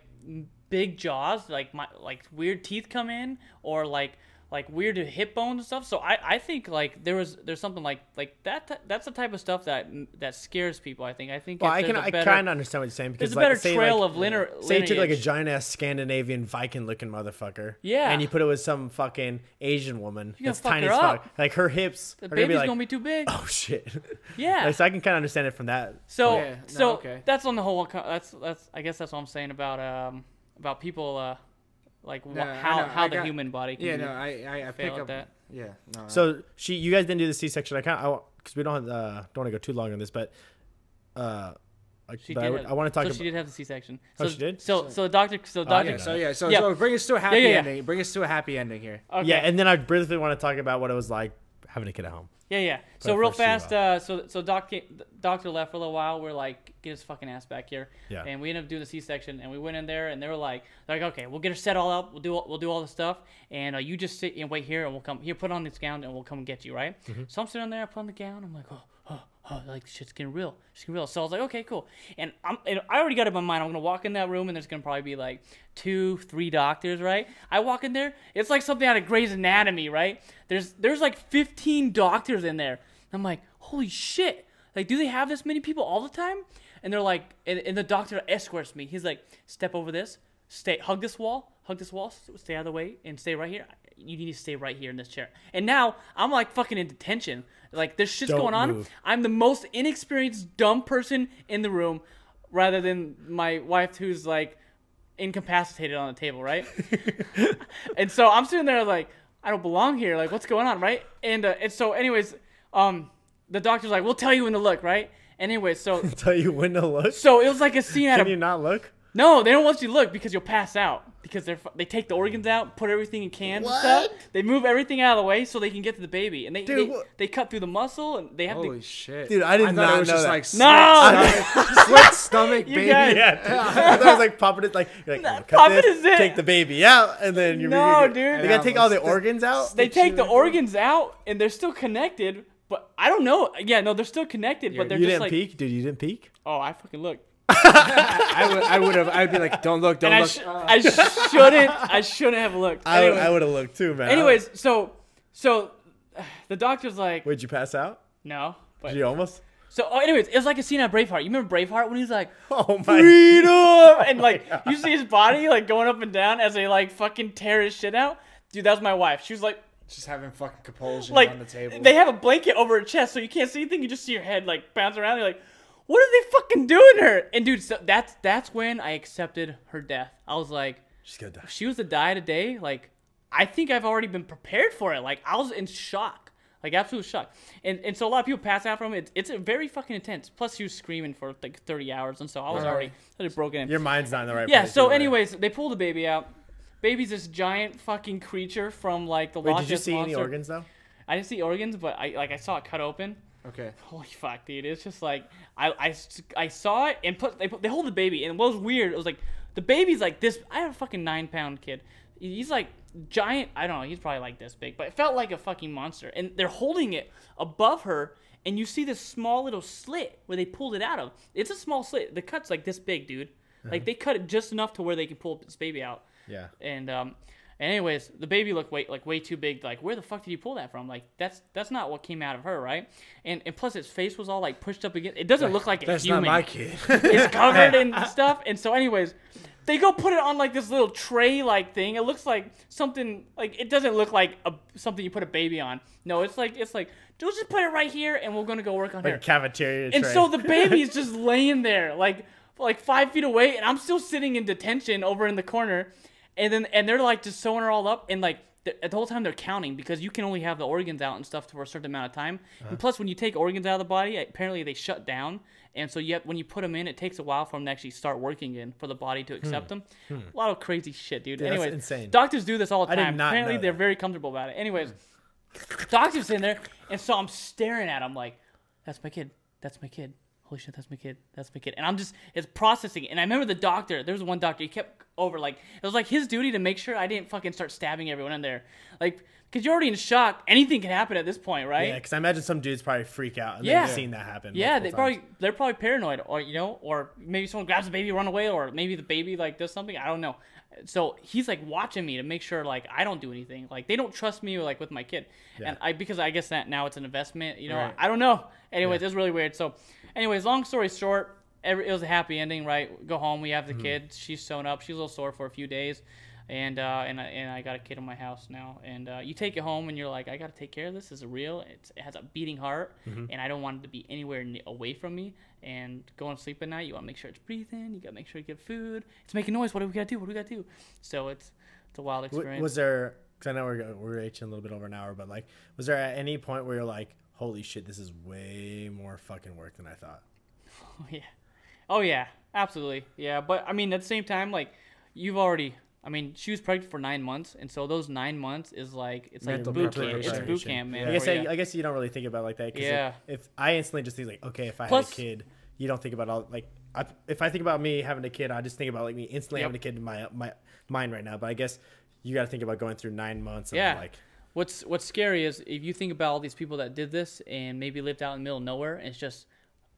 C: big jaws, like my like weird teeth come in, or like like weird hip bones and stuff. So I, I think like there was there's something like like that t- that's the type of stuff that that scares people. I think I think
B: Well,
C: if
B: I can
C: there's a
B: I
C: better-
B: kind of understand what you're saying because
C: there's a
B: like,
C: better
B: say,
C: trail
B: like,
C: of linear.
B: Say you took like a giant ass Scandinavian Viking looking motherfucker.
C: Yeah.
B: And you put it with some fucking Asian woman
C: You're gonna
B: that's
C: fuck
B: tiny
C: her
B: as fuck.
C: up.
B: Like her hips
C: The
B: are gonna be
C: baby's
B: like,
C: gonna be too big.
B: oh shit.
C: Yeah.
B: Like, so I can kind of understand it from that.
C: So
A: Yeah, no,
C: so
A: okay.
C: that's on the whole. That's that's I guess that's what I'm saying about um about people uh like
A: No, I
C: how how
A: I
C: the
A: got-
C: human body can
A: Yeah,
C: be-
A: no, I I, I pick up
C: that.
A: Yeah, no.
B: So she, you guys didn't do the C-section. I kind of, because we don't, have, uh, don't want to go too long on this, but, uh, I,
C: She
B: but
C: did
B: I,
C: have-
B: I want to talk
C: so
B: about.
C: she did have the C-section.
B: Oh,
C: So,
B: she did?
C: So so doctor so the
B: Oh, I
C: doctor.
B: didn't
A: so yeah, so
C: Yeah.
A: so bring us to a happy
C: yeah, yeah.
A: ending. Bring us to a happy ending here.
C: Okay.
B: Yeah, and then I briefly want to talk about what it was like having a kid at home.
C: Yeah, yeah. So real fast, uh, so so doc came, doctor left for a little while. We're like, get his fucking ass back here.
B: Yeah.
C: And we ended up doing the C-section, and we went in there, and they were like, they're like, okay, we'll get her set all up. We'll do all, we'll do all the stuff, and uh, you just sit and wait here, and we'll come here, put on this gown, and we'll come and get you, right?
B: Mm-hmm.
C: So I'm sitting there, I put on the gown. I'm like, oh, oh, like shit's getting real. Shit's getting real. So I was like, okay, cool. And I'm, and I already got it in my mind. I'm gonna walk in that room, and there's gonna probably be like two, three doctors, right? I walk in there, it's like something out of Grey's Anatomy, right? There's there's like 15 doctors in there. I'm like, holy shit! Like, do they have this many people all the time? And they're like, and, and the doctor escorts me. He's like, step over this, stay, hug this wall, hug this wall, stay out of the way, and stay right here. You need to stay right here in this chair. And now I'm like fucking in detention. Like, there's shit's
B: Don't
C: going on.
B: move.
C: I'm the most inexperienced, dumb person in the room, rather than my wife who's like incapacitated on the table, right? and so I'm sitting there like, I don't belong here. Like, what's going on, right? And uh, and so, anyways, um, the doctor's like, we'll tell you when to look, right? And anyways, so
B: Tell you when to look.
C: so it was like a scene out
B: Can you not look?
C: No, they don't want you to look because you'll pass out. Because they're they take the organs out, put everything in cans and stuff. They move everything out of the way so they can get to the baby, and they
B: Dude,
C: they,
B: what-
C: they cut through the muscle and they have to
A: Holy
C: to.
A: shit,
B: Dude, I did
A: thought
B: not
A: it was
B: know
A: just
B: that.
A: like
C: No!
A: slit stomach, slit stomach baby.
C: guys-
B: Yeah. I thought it was like popping it like, like oh, cut
C: Popping
B: this,
C: is it.
B: take the baby out, and then you're
C: No,
B: you're-
C: dude.
B: They gotta take all the organs out.
C: They take the organs out and they're still connected, but I don't know. Yeah, no, they're still connected, but they're
B: you
C: just
B: didn't
C: like,
B: peek, dude. You didn't peek.
C: oh, I fucking looked.
A: I would, I would have, I'd be like, don't look, don't
C: And I,
A: look.
C: sh- I shouldn't, I shouldn't have looked.
B: I would,
C: Anyways,
B: I would have looked too, man.
C: anyways, so, so, the doctor's like,
B: would you pass out?
C: no, but
B: Did you almost?
C: so. Oh, anyways, it was like a scene at Braveheart. You remember Braveheart when he's like,
B: Oh my!
C: freedom, and like you see his body like going up and down as they like fucking tear his shit out. Dude, that was my wife. She was like,
A: Just having fucking compulsion
C: like
A: on the table.
C: they have a blanket over her chest, so you can't see anything. You just see her head like bounce around. You're like, what are they fucking doing to her? And dude, so that's that's when I accepted her death. I was like,
B: She's gonna die.
C: she was to die today, like I think I've already been prepared for it. Like I was in shock. like absolute shock. And and so a lot of people pass out from it. It's, it's very fucking intense. Plus, she was screaming for like 30 hours, and so I was already already broken. in.
B: Your mind's not in the right
C: Yeah.
B: place.
C: So, anyways, they pull the baby out. Baby's this giant fucking creature from like the
B: Wait,
C: Loch
B: did you see any organs though?
C: I didn't see organs, but I like I saw it cut open.
A: Okay.
C: Holy fuck, dude! It's just like I, I, I saw it and put they put, they hold the baby and what was weird it was like the baby's like this. I have a fucking nine pound kid. He's like giant. I don't know. He's probably like this big, but it felt like a fucking monster. And they're holding it above her, and you see this small little slit where they pulled it out of. It's a small slit. The cut's like this big, dude. Like they cut it just enough to where they can pull this baby out.
B: Yeah.
C: And um, anyways, the baby looked way like way too big. Like, where the fuck did you pull that from? Like, that's that's not what came out of her, right? And and plus, its face was all like pushed up against. It doesn't look like a
A: That's
C: human.
A: not my kid.
C: It's covered in stuff. And so, anyways, they go put it on like this little tray like thing. It looks like something like it doesn't look like a, something you put a baby on. No, it's like it's like let's just put it right here, and we're gonna go work on
B: Like
C: her.
B: a cafeteria
C: And
B: tray.
C: so the baby is just laying there, like like five feet away, and I'm still sitting in detention over in the corner, and then and they're like just sewing her all up, and like the, the whole time they're counting because you can only have the organs out and stuff for a certain amount of time, and plus when you take organs out of the body, apparently they shut down, and so yet when you put them in, it takes a while for them to actually start working in for the body to accept them. A lot of crazy shit, dude.
B: That's
C: Anyways,
B: insane.
C: doctors do this all the time. Apparently they're very comfortable about it. Anyways, doctor's in there, and so I'm staring at him like, "That's my kid. That's my kid. Holy shit, that's my kid. That's my kid." And I'm just it's processing. it. And I remember the doctor. There was one doctor. He kept over like it was like his duty to make sure I didn't fucking start stabbing everyone in there, like because you're already in shock. Anything can happen at this point, right?
B: yeah, because I imagine some dudes probably freak out and
C: Yeah.
B: they've seen that happen.
C: Yeah, they
B: multiple
C: probably
B: times.
C: they're probably paranoid, or you know, or maybe someone grabs the baby, run away, or maybe the baby like does something. I don't know. So he's like watching me to make sure like I don't do anything. Like they don't trust me like with my kid,
B: Yeah.
C: and I because I guess that now it's an investment. You know,
A: Right.
C: I don't know. Anyways, it's really weird. So, anyways, long story short, every, it was a happy ending. Right, go home. We have
B: Mm-hmm.
C: the kid. She's sewn up. She's a little sore for a few days. And uh, and I, and I got a kid in my house now, and uh, you take it home, and you're like, I gotta take care of this. This is real. It's, it has a beating heart,
B: Mm-hmm.
C: and I don't want it to be anywhere n- away from me. And going to sleep at night, you want to make sure it's breathing. You gotta make sure you get food. It's making noise. What do we gotta do? What do we gotta do? So it's it's a wild experience.
B: Was there? Because I know we're we're reaching a little bit over an hour, but like, was there at any point where you're like, "Holy shit, this is way more fucking work than I thought"?
C: Oh yeah. Oh yeah, absolutely. Yeah, but I mean at the same time, like you've already. I mean, she was pregnant for nine months, and so those nine months is like it's like boot camp. It's boot camp, man.
B: I guess I. I guess you don't really think about it like that. 'cause
C: Yeah.
B: If, if I instantly just think like, okay, if I
C: Plus-
B: had a kid, you don't think about all like. I, if I think about me having a kid, I just think about like me instantly
C: Yep.
B: having a kid in my my mind right now. But I guess you got to think about going through nine months of
C: Yeah.
B: like
C: What's What's scary is if you think about all these people that did this and maybe lived out in the middle of nowhere, and it's just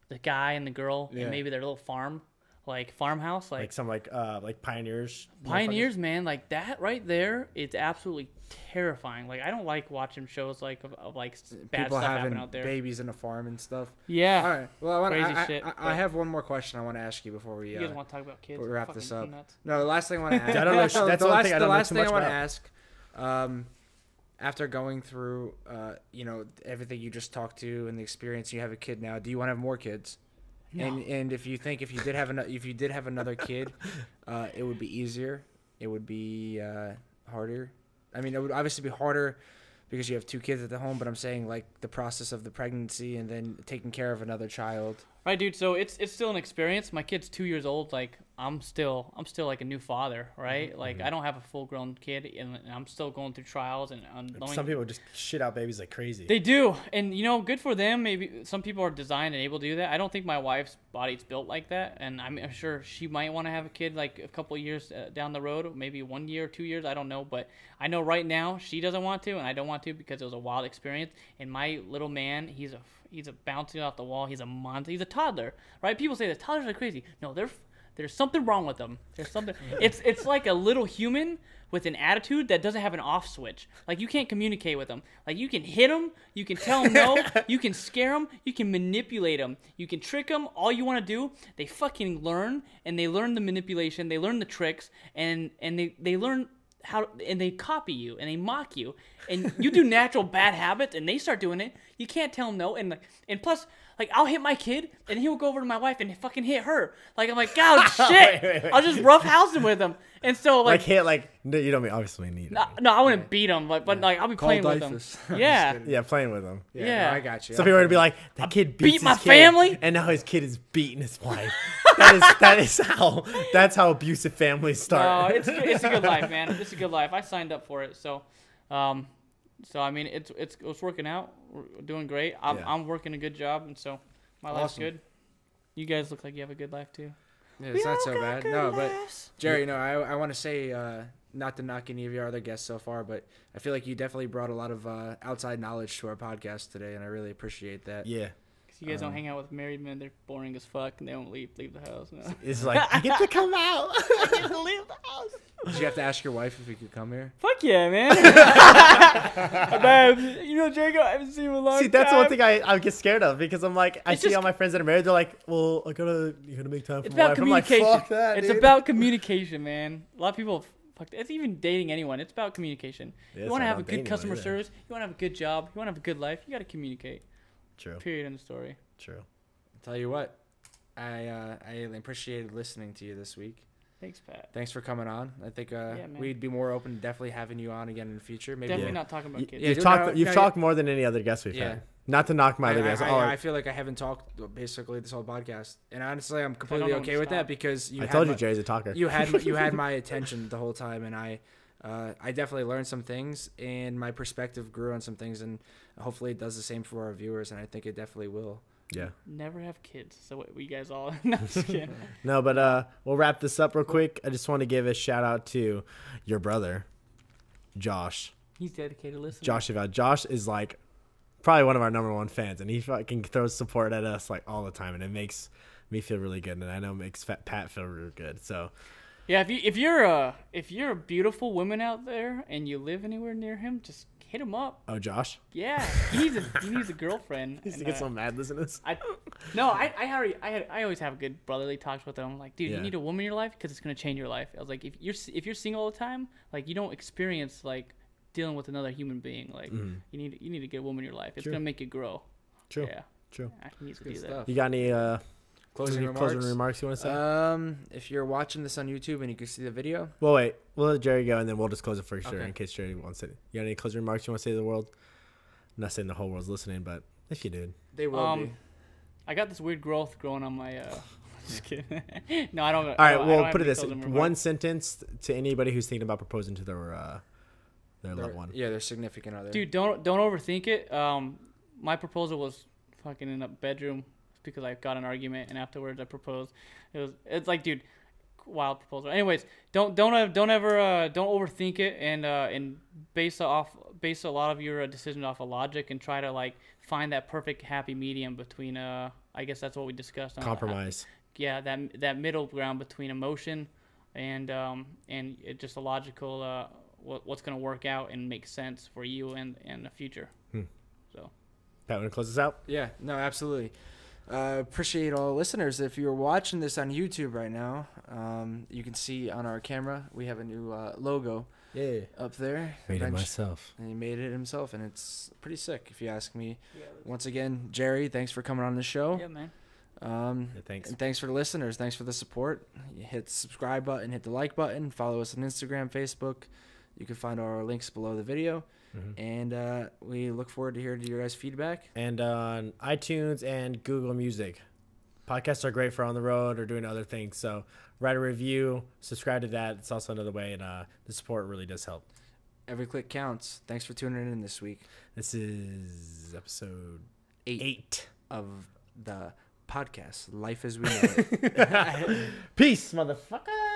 C: the guy and the girl
A: Yeah.
C: and maybe their little farm, like farmhouse, like,
B: like some like uh like pioneers.
C: pioneers, man. Like that right there, it's absolutely terrifying. Like I don't like watching shows like of, of like s- bad
A: People
C: stuff
A: having
C: out there.
A: babies in a farm and stuff.
C: Yeah.
A: All right. Well, I, want,
C: Crazy
A: I, I-
C: shit,
A: I, I
C: but-
A: have one more question I want to ask you before we
C: You
A: uh,
C: guys want to talk about kids?
A: we wrap this up.
C: nuts.
A: No, the last thing I want to ask.
B: I don't know sh- that's
A: the last,
B: thing I
A: the
B: don't know
A: last
B: too
A: thing
B: much
A: I want to
B: about.
A: ask. Um, after going through, uh, you know, everything you just talked to and the experience, you have a kid now. Do you want to have more kids? And and if you think if you did have an, if you did have another kid, uh, it would be easier. It would be uh, harder. I mean, it would obviously be harder because you have two kids at the home. But I'm saying like the process of the pregnancy and then taking care of another child.
C: Right, dude. So it's it's still an experience. My kid's two years old. Like I'm still I'm still like a new father, right?
B: Mm-hmm.
C: Like I don't have a full grown kid, and, and I'm still going through trials and, and knowing-
B: Some people just shit out babies like crazy.
C: They do, and you know, good for them. Maybe some people are designed and able to do that. I don't think my wife's body's built like that, and I'm I'm sure she might want to have a kid like a couple years uh, down the road, maybe one year, two years. I don't know, but I know right now she doesn't want to, and I don't want to because it was a wild experience. And my little man, he's a he's a bouncing off the wall. He's a monster. He's a toddler, right? People say that toddlers are crazy. No, they're there's something wrong with them. There's something. it's it's like a little human with an attitude that doesn't have an off switch. Like you can't communicate with them. Like you can hit them, you can tell them no, you can scare them, you can manipulate them, you can trick them. All you want to do, they fucking learn and they learn the manipulation, they learn the tricks, and and they they learn how and they copy you and they mock you and you do natural bad habits and they start doing it you can't tell them no and like and plus like i'll hit my kid and he'll go over to my wife and fucking hit her like i'm like god shit
B: Wait, wait, wait.
C: i'll just rough house him with him and so
B: Like,
C: like,
B: hit like no, you don't mean obviously need.
C: no, no i wouldn't beat him like but like i'll be
A: Call
C: playing with him
A: Dyfus. I'm just
C: yeah.
B: Yeah, playing with them.
A: Yeah,
C: Yeah.
A: no, I got you.
B: So people are gonna be like, that kid beats
C: beat my
B: his kid,
C: family?
B: and now his kid is beating his wife. that is that is how that's how abusive families start.
C: no
B: start.
C: it's, it's a good life man it's a good life i signed up for it so um so i mean it's it's it's working out we're doing great i'm,
B: Yeah.
C: I'm working a good job and so my life's good you guys look like you have a good life too
A: Yeah, it's not so bad. No, but Jerry, no, I, I want to say, uh, not to knock any of your other guests so far, but I feel like you definitely brought a lot of uh, outside knowledge to our podcast today, and I really appreciate that.
B: yeah,
C: 'Cause you guys don't
A: Um,
C: hang out with married men they're boring as fuck and they don't leave leave the house no.
B: it's like you get to come out.
C: I get to leave the house
A: Did you have to ask your wife if you could come here?
C: fuck yeah man Babe, you know Jacob I haven't seen him in a long
B: See, that's the one thing I, I get scared of because I'm like I
C: It's
B: see
C: just-
B: all my friends that are married. They're like, well, I gotta you gotta make time for
C: It's
B: my
C: about
B: wife. I'm like,
C: communication.
B: fuck that.
C: it's
B: dude.
C: about communication, man. A lot of people, fuck, it's even dating anyone. It's about communication.
B: Yeah,
C: you want to have a good customer
B: either.
C: service. You want to have a good job. You want to have a good life. You got to communicate.
B: True,
C: Period. in the story.
B: true.
A: Tell you what, I uh, I appreciated listening to you this week.
C: Thanks, Pat.
A: Thanks for coming on. I think uh,
C: Yeah,
A: we'd be more open to definitely having you on again in the future. Maybe
C: Definitely
B: Yeah.
C: not talking about kids.
A: Yeah,
B: you've
A: dude,
B: talked
A: no,
B: you've
A: no,
B: talked more than any other guest we've
A: Yeah.
B: had. Not to knock my
A: I,
B: other
A: I,
B: guests.
A: I,
B: all
A: I feel like I haven't talked basically this whole podcast, and honestly, I'm completely okay
C: to
A: with that because you
B: I
A: had
B: told
A: my-
B: you Jerry's a talker.
A: you had my, you had my attention the whole time, and I uh, I definitely learned some things, and my perspective grew on some things, and hopefully it does the same for our viewers, and I think it definitely will.
B: yeah.
C: Never have kids. So what, we guys all. no.
B: No, but uh, we'll wrap this up real quick. I just want to give a shout out to your brother, Josh.
C: He's dedicated listener.
B: Josh Eval. Josh is like probably one of our number one fans, and he fucking throws support at us like all the time, and it makes me feel really good, and I know it makes Pat feel really good. So
C: Yeah, if you if you're a if you're a beautiful woman out there and you live anywhere near him, just hit him up.
B: oh, Josh,
C: Yeah, he needs a he needs a girlfriend.
B: he's
C: and,
B: to get
C: uh,
B: so mad listening to this.
C: I no, I I already I had I always have good brotherly talks with him. I'm like, dude,
B: Yeah.
C: you need a woman in your life because it's gonna change your life. I was like, if you're if you're single all the time, like you don't experience like dealing with another human being. Like
B: Mhm.
C: you need you need to get a woman in your life. It's
B: True.
C: gonna make you grow.
B: True,
C: Yeah,
B: true.
C: I need to
A: Good
C: do that.
B: You got any uh,
A: Closing remarks.
B: closing remarks you want to say?
A: Um, if you're watching this on YouTube and you can see the video,
B: well, wait, we'll let Jerry go, and then we'll just close it for sure
A: Okay.
B: in case Jerry wants it. You got any closing remarks you want to say to the world? I'm not saying the whole world's listening, but if you did,
A: they will
C: Um,
A: be.
C: I got this weird growth growing on my. uh Just kidding. no, I don't.
B: all right.
C: I
B: Well, put it this: one sentence to anybody who's thinking about proposing to their uh, their
A: Their-
B: loved one.
A: Yeah, their significant other.
C: Dude, don't don't overthink it. Um, my proposal was fucking in a bedroom because I got an argument and afterwards I proposed. It was it's like, dude, wild proposal. Anyways, don't don't uh, don't ever uh, don't overthink it and uh, and base off base a lot of your uh, decisions off of logic and try to like find that perfect happy medium between uh I guess that's what we discussed on
B: Compromise.
C: yeah that that middle ground between emotion and um and it just a logical uh what, what's gonna work out and make sense for you and and the future
B: Hmm.
C: so
B: that want to close this out?
A: Yeah, no, absolutely. Uh, appreciate all listeners. If you're watching this on YouTube right now, um, you can see on our camera we have a new uh, logo
B: Yeah.
A: up there.
B: Made it myself.
A: And he made it himself, and it's pretty sick, if you ask me. Yeah, Once again, Jerry, thanks for coming on the show.
C: yeah man
A: Um,
B: Yeah, thanks.
A: and thanks for the listeners. Thanks for the support. You hit the subscribe button, hit the like button, follow us on Instagram, Facebook. You can find our links below the video.
B: Mhm.
A: And uh, we look forward to hearing your guys' feedback.
B: And on iTunes and Google Music. Podcasts are great for on the road or doing other things. So write a review, subscribe to that. It's also another way, and uh, the support really does help.
A: Every click counts. Thanks for tuning in this week.
B: This is episode
A: Eight,
B: eight.
A: of the podcast, Life as We Know It.
B: Peace, motherfucker.